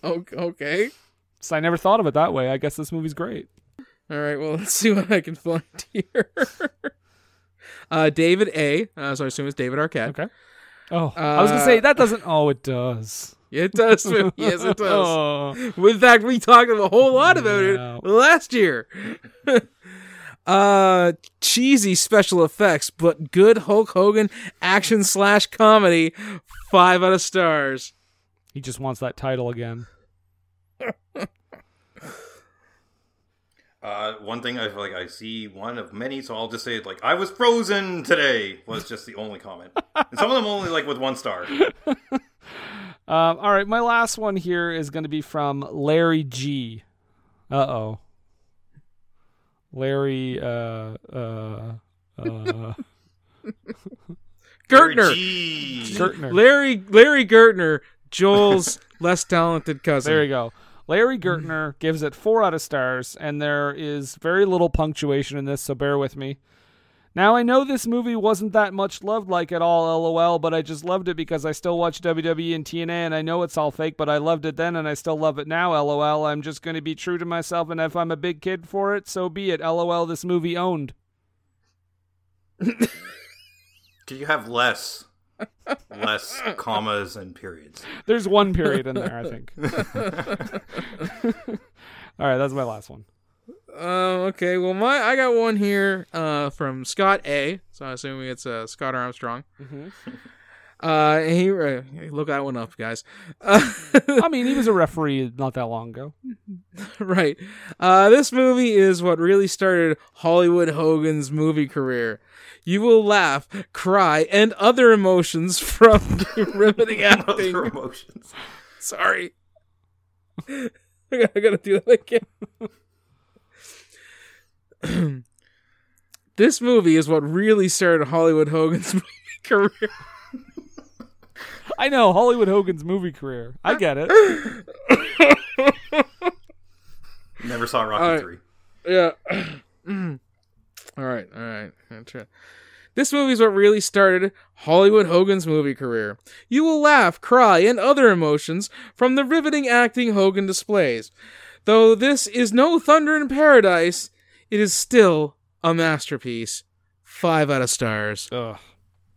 Okay. So I never thought of it that way. I guess this movie's great. All right, well, [LAUGHS] let's see what I can find here. [LAUGHS] uh, David A. Uh, so I assume it's David Arquette. Okay. Oh, I was gonna say that doesn't. Oh, it does. It does. [LAUGHS] yes, it does. Oh. In fact, we talked a whole lot about Yeah. it last year. uh, cheesy special effects, but good Hulk Hogan action slash comedy. Five out of stars. He just wants that title again. Uh, one thing I feel like I see one of many, so I'll just say it like I was frozen today was just the only comment, and some of them only like with one star. [LAUGHS] Um, all right, my last one here is going to be from Larry G. Uh oh. Larry. Uh. Uh. Uh. [LAUGHS] Gertner. Gee. Gertner. Larry Larry Gertner, Joel's [LAUGHS] less talented cousin. There you go. Larry mm-hmm. Gertner gives it four out of stars, and there is very little punctuation in this, so bear with me. Now, I know this movie wasn't that much loved like at all, lol, but I just loved it because I still watch WWE and TNA, and I know it's all fake, but I loved it then and I still love it now, lol. I'm just going to be true to myself, and if I'm a big kid for it, so be it, lol. This movie owned. [COUGHS] Could you have less, less commas and periods? There's one period in there, I think. [LAUGHS] all right, that's my last one. Uh, okay, well, my I got one here uh, from Scott A. So I'm assuming it's uh, Scott Armstrong. Mhm. Uh, he uh, look that one up, guys. Uh, [LAUGHS] I mean, he was a referee not that long ago. [LAUGHS] right. Uh, this movie is what really started Hollywood Hogan's movie career. You will laugh, cry, and other emotions from the [LAUGHS] riveting acting. Other emotions. Sorry. [LAUGHS] I gotta, do that again. [CLEARS THROAT] this movie is what really started Hollywood Hogan's [LAUGHS] movie career. I know Hollywood Hogan's movie career. I get it. Never saw Rocky All right. three. Yeah. [CLEARS THROAT] Mm. All right, all right. I'll try. This movie is what really started Hollywood Hogan's movie career. You will laugh, cry, and other emotions from the riveting acting Hogan displays. Though this is no Thunder in Paradise, it is still a masterpiece. Five out of stars. Ugh.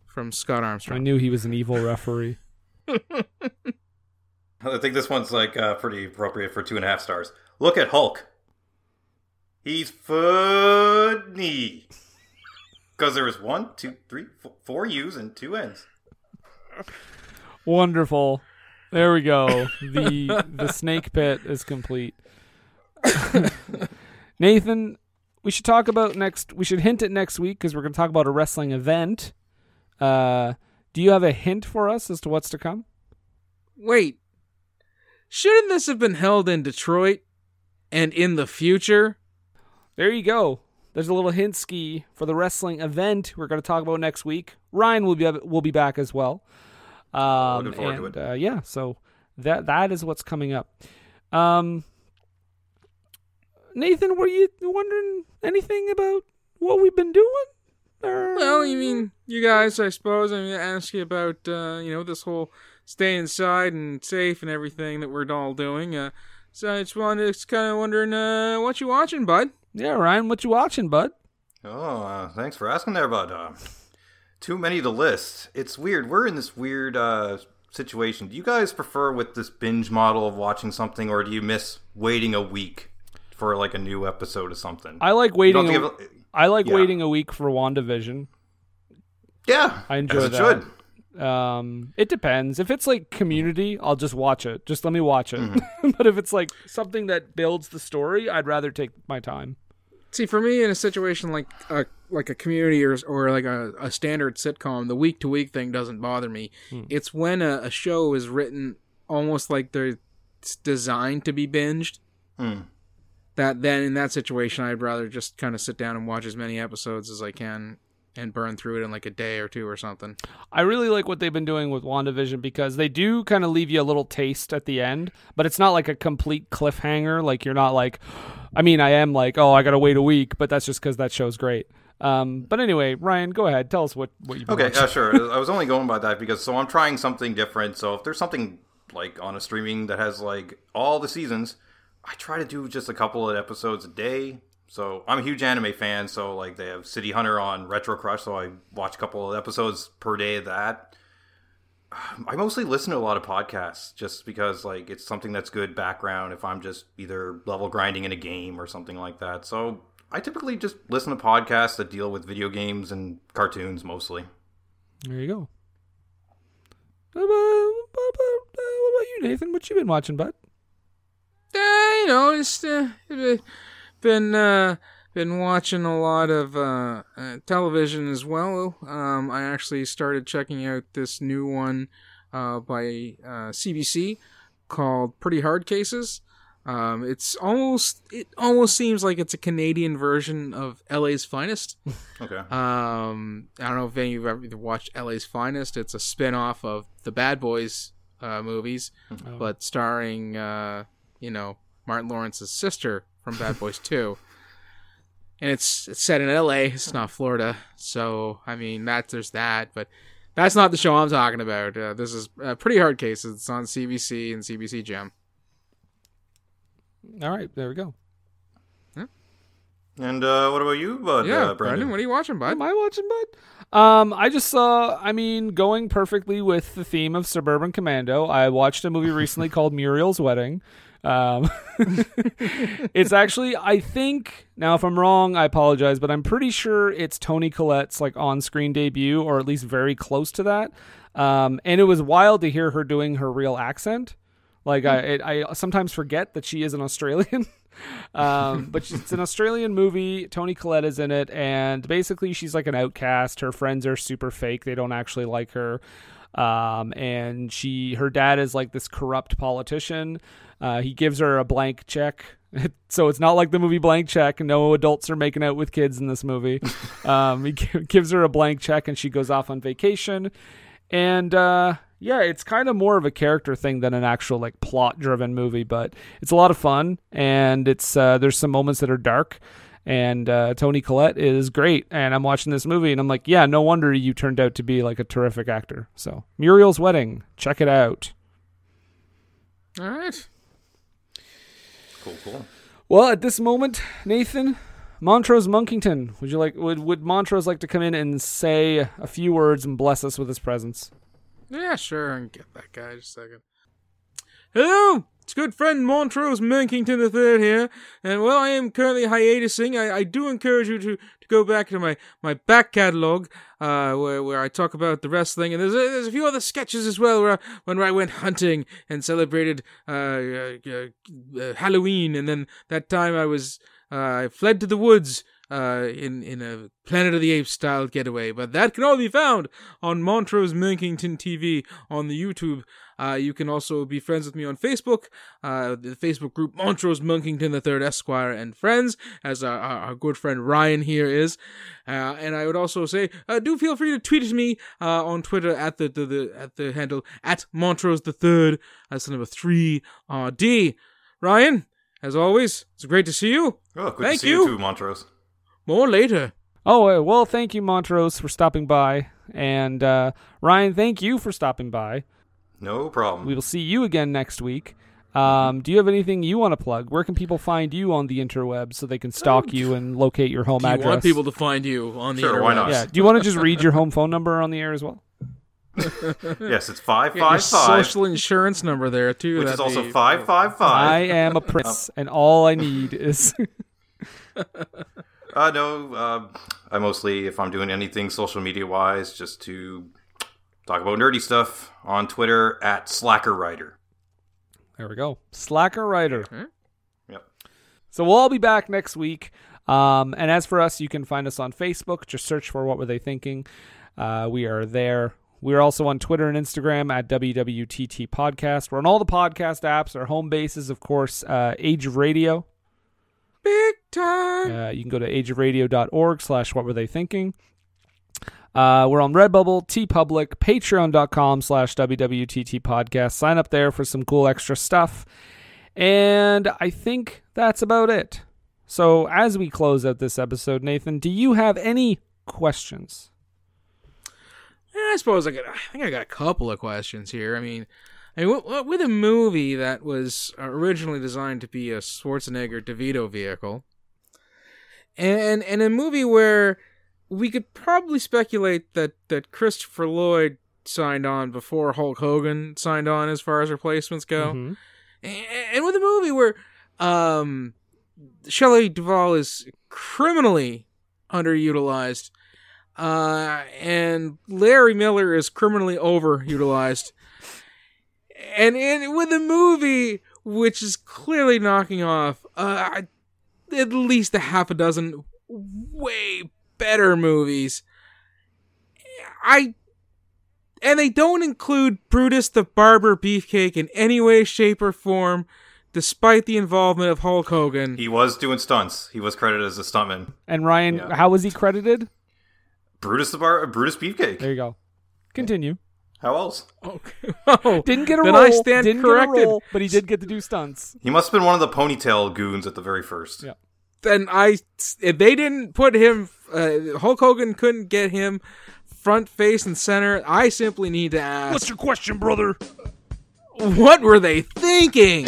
From Scott Armstrong. I knew he was an evil referee. [LAUGHS] I think this one's like uh, pretty appropriate for two and a half stars. Look at Hulk. He's funny. Because there was one, two, three, four, four U's and two N's. Wonderful. There we go. The the snake pit is complete. [LAUGHS] Nathan, we should talk about next. We should hint at next week because we're going to talk about a wrestling event. Uh, do you have a hint for us as to what's to come? Wait. Shouldn't this have been held in Detroit and in the future? There you go. There's a little hint ski for the wrestling event we're going to talk about next week. Ryan will be will be back as well. Um, Looking forward to and, it. Uh, yeah, so that that is what's coming up. Um, Nathan, were you wondering anything about what we've been doing? Or- Well, you mean you guys? I suppose I'm gonna ask you about uh, you know this whole stay inside and safe and everything that we're all doing. Uh, so I just wanted, just kind of wondering uh, what you watching, bud. Yeah, Ryan, what you watching, bud? Oh, uh, thanks for asking there, bud. Uh, too many to list. It's weird. We're in this weird uh, situation. Do you guys prefer with this binge model of watching something, or do you miss waiting a week for like a new episode of something? I like waiting. A, I like Yeah. waiting a week for WandaVision. yeah, I enjoy that. should. Um, it depends. If it's like Community, I'll just watch it. Just let me watch it. Mm-hmm. [LAUGHS] but if it's like something that builds the story, I'd rather take my time. See, for me, in a situation like a like a community or or like a, a standard sitcom, the week to week thing doesn't bother me. It's when a, a show is written almost like they're designed to be binged. Hmm. That then in that situation, I'd rather just kind of sit down and watch as many episodes as I can and burn through it in like a day or two or something. I really like what they've been doing with WandaVision because they do kind of leave you a little taste at the end, but it's not like a complete cliffhanger. Like you're not like, I mean, I am like, oh, I gotta wait a week, but that's just because that show's great. Um, but anyway, Ryan, go ahead. Tell us what what you've Okay, yeah, sure. I was only going by that because so I'm trying something different. So if there's something like on a streaming that has like all the seasons, I try to do just a couple of episodes a day. So I'm a huge anime fan. So like they have City Hunter on Retro Crush, so I watch a couple of episodes per day of that. [SIGHS] I mostly listen to a lot of podcasts just because like it's something that's good background if I'm just either level grinding in a game or something like that. So I typically just listen to podcasts that deal with video games and cartoons mostly. There you go. What about, what about, uh, what about you, Nathan? What you been watching, bud? Uh, you know, just uh, been uh, been watching a lot of uh, uh, television as well. Um, I actually started checking out this new one uh, by uh, CBC called Pretty Hard Cases. Um, it's almost it almost seems like it's a Canadian version of LA's Finest. [LAUGHS] Okay. Um, I don't know if any of you have ever watched LA's Finest. It's a spin-off of the Bad Boys uh, movies, Oh. but starring uh, you know Martin Lawrence's sister from Bad Boys Two. And it's it's set in L.A. It's not Florida, so I mean that there's that, but that's not the show I'm talking about. Uh, this is uh, pretty hard cases. It's on CBC and CBC Gem. All right, there we go. Yeah. And uh, what about you, bud? yeah, uh, Brandon, Brandon? what are you watching, bud? Am I watching, bud? Um, I just saw. I mean, going perfectly with the theme of Suburban Commando. I watched a movie recently [LAUGHS] called Muriel's Wedding. Um, [LAUGHS] it's actually, I think, now if I'm wrong, I apologize, but I'm pretty sure it's Toni Collette's like on-screen debut, or at least very close to that. Um, and it was wild to hear her doing her real accent. Like I, it, I sometimes forget that she is an Australian. [LAUGHS] um, but it's an Australian movie. Toni Collette is in it, and basically she's like an outcast. Her friends are super fake; they don't actually like her. Um, and she, her dad is like this corrupt politician. Uh, he gives her a blank check. [LAUGHS] So it's not like the movie Blank Check. No adults are making out with kids in this movie. [LAUGHS] um, he gi- gives her a blank check and she goes off on vacation. And uh, yeah, it's kind of more of a character thing than an actual like plot driven movie, but it's a lot of fun and it's uh, there's some moments that are dark. And uh, Toni Collette is great, and I'm watching this movie, and I'm like, yeah, no wonder you turned out to be like a terrific actor. So Muriel's Wedding, check it out. All right. Cool, cool. Well, at this moment, Nathan, Montrose Monkington, would you like would would Montrose like to come in and say a few words and bless us with his presence? Yeah, sure. and get that guy just a second. Hello, it's good friend Montrose Monkington III here, and while I am currently hiatusing, I, I do encourage you to, to go back to my, my back catalog, uh, where where I talk about the wrestling, and there's a, there's a few other sketches as well where I, when I went hunting and celebrated uh, uh, uh, uh, Halloween, and then that time I was uh, I fled to the woods uh, in in a Planet of the Apes style getaway. But that can all be found on Montrose Monkington TV on the YouTube. Uh, you can also be friends with me on Facebook, uh, the Facebook group Montrose Monkington the Third Esquire and Friends, as our, our, our good friend Ryan here is. Uh, and I would also say, uh, do feel free to tweet at me uh, on Twitter at the, the, the at the handle at Montrose the Third. That's the number three RD. Ryan, as always, it's great to see you. Oh, good Thank to see you. you too, Montrose. More later. Oh, uh, well, thank you, Montrose, for stopping by. And uh, Ryan, thank you for stopping by. No problem. We will see you again next week. Um, do you have anything you want to plug? Where can people find you on the interweb so they can stalk you and locate your home Do you address? want people to find you on the Sure, why not? yeah. Do you want to just read your home phone number on the air as well? [LAUGHS] yes, it's five Get your five five, social insurance number there too. which is also be- five five I am a prince, [LAUGHS] and all I need is. [LAUGHS] Uh, no, uh, I mostly, if I'm doing anything social media wise, just to talk about nerdy stuff on Twitter at Slacker Writer. There we go. Slacker writer. Yep. So we'll all be back next week. Um, and as for us, you can find us on Facebook. Just search for What Were They Thinking. Uh, we are there. We are also on Twitter and Instagram at WWTT Podcast. We're on all the podcast apps. Our home base is, of course, uh, Age of Radio. Big time. Uh, you can go to ageofradio.org slash what were they thinking. Uh, we're on Redbubble, TeePublic, Patreon.com slash WWTT podcast. Sign up there for some cool extra stuff. And I think that's about it. So as we close out this episode, Nathan, do you have any questions? I suppose I got. I think I got a couple of questions here. I mean, I mean, with, a movie that was originally designed to be a Schwarzenegger DeVito vehicle, and and a movie where we could probably speculate that that Christopher Lloyd signed on before Hulk Hogan signed on, as far as replacements go, Mhm. and, and with a movie where um, Shelley Duvall is criminally underutilized, uh, and Larry Miller is criminally overutilized, and and with a movie which is clearly knocking off uh, at least a half a dozen way better movies, I. And they don't include Brutus the Barber Beefcake in any way, shape, or form, despite the involvement of Hulk Hogan. He was doing stunts. He was credited as a stuntman. And Ryan, Yeah. how was he credited? Brutus the Bar, Brutus Beefcake. There you go. Continue. How else? Oh, [LAUGHS] Didn't get a then role. I stand didn't corrected. get a role, but he did get to do stunts. He must have been one of the ponytail goons at the very first. Yeah. then I if they didn't put him uh, Hulk Hogan couldn't get him front face and center. I simply need to ask What's your question, brother? what were they thinking?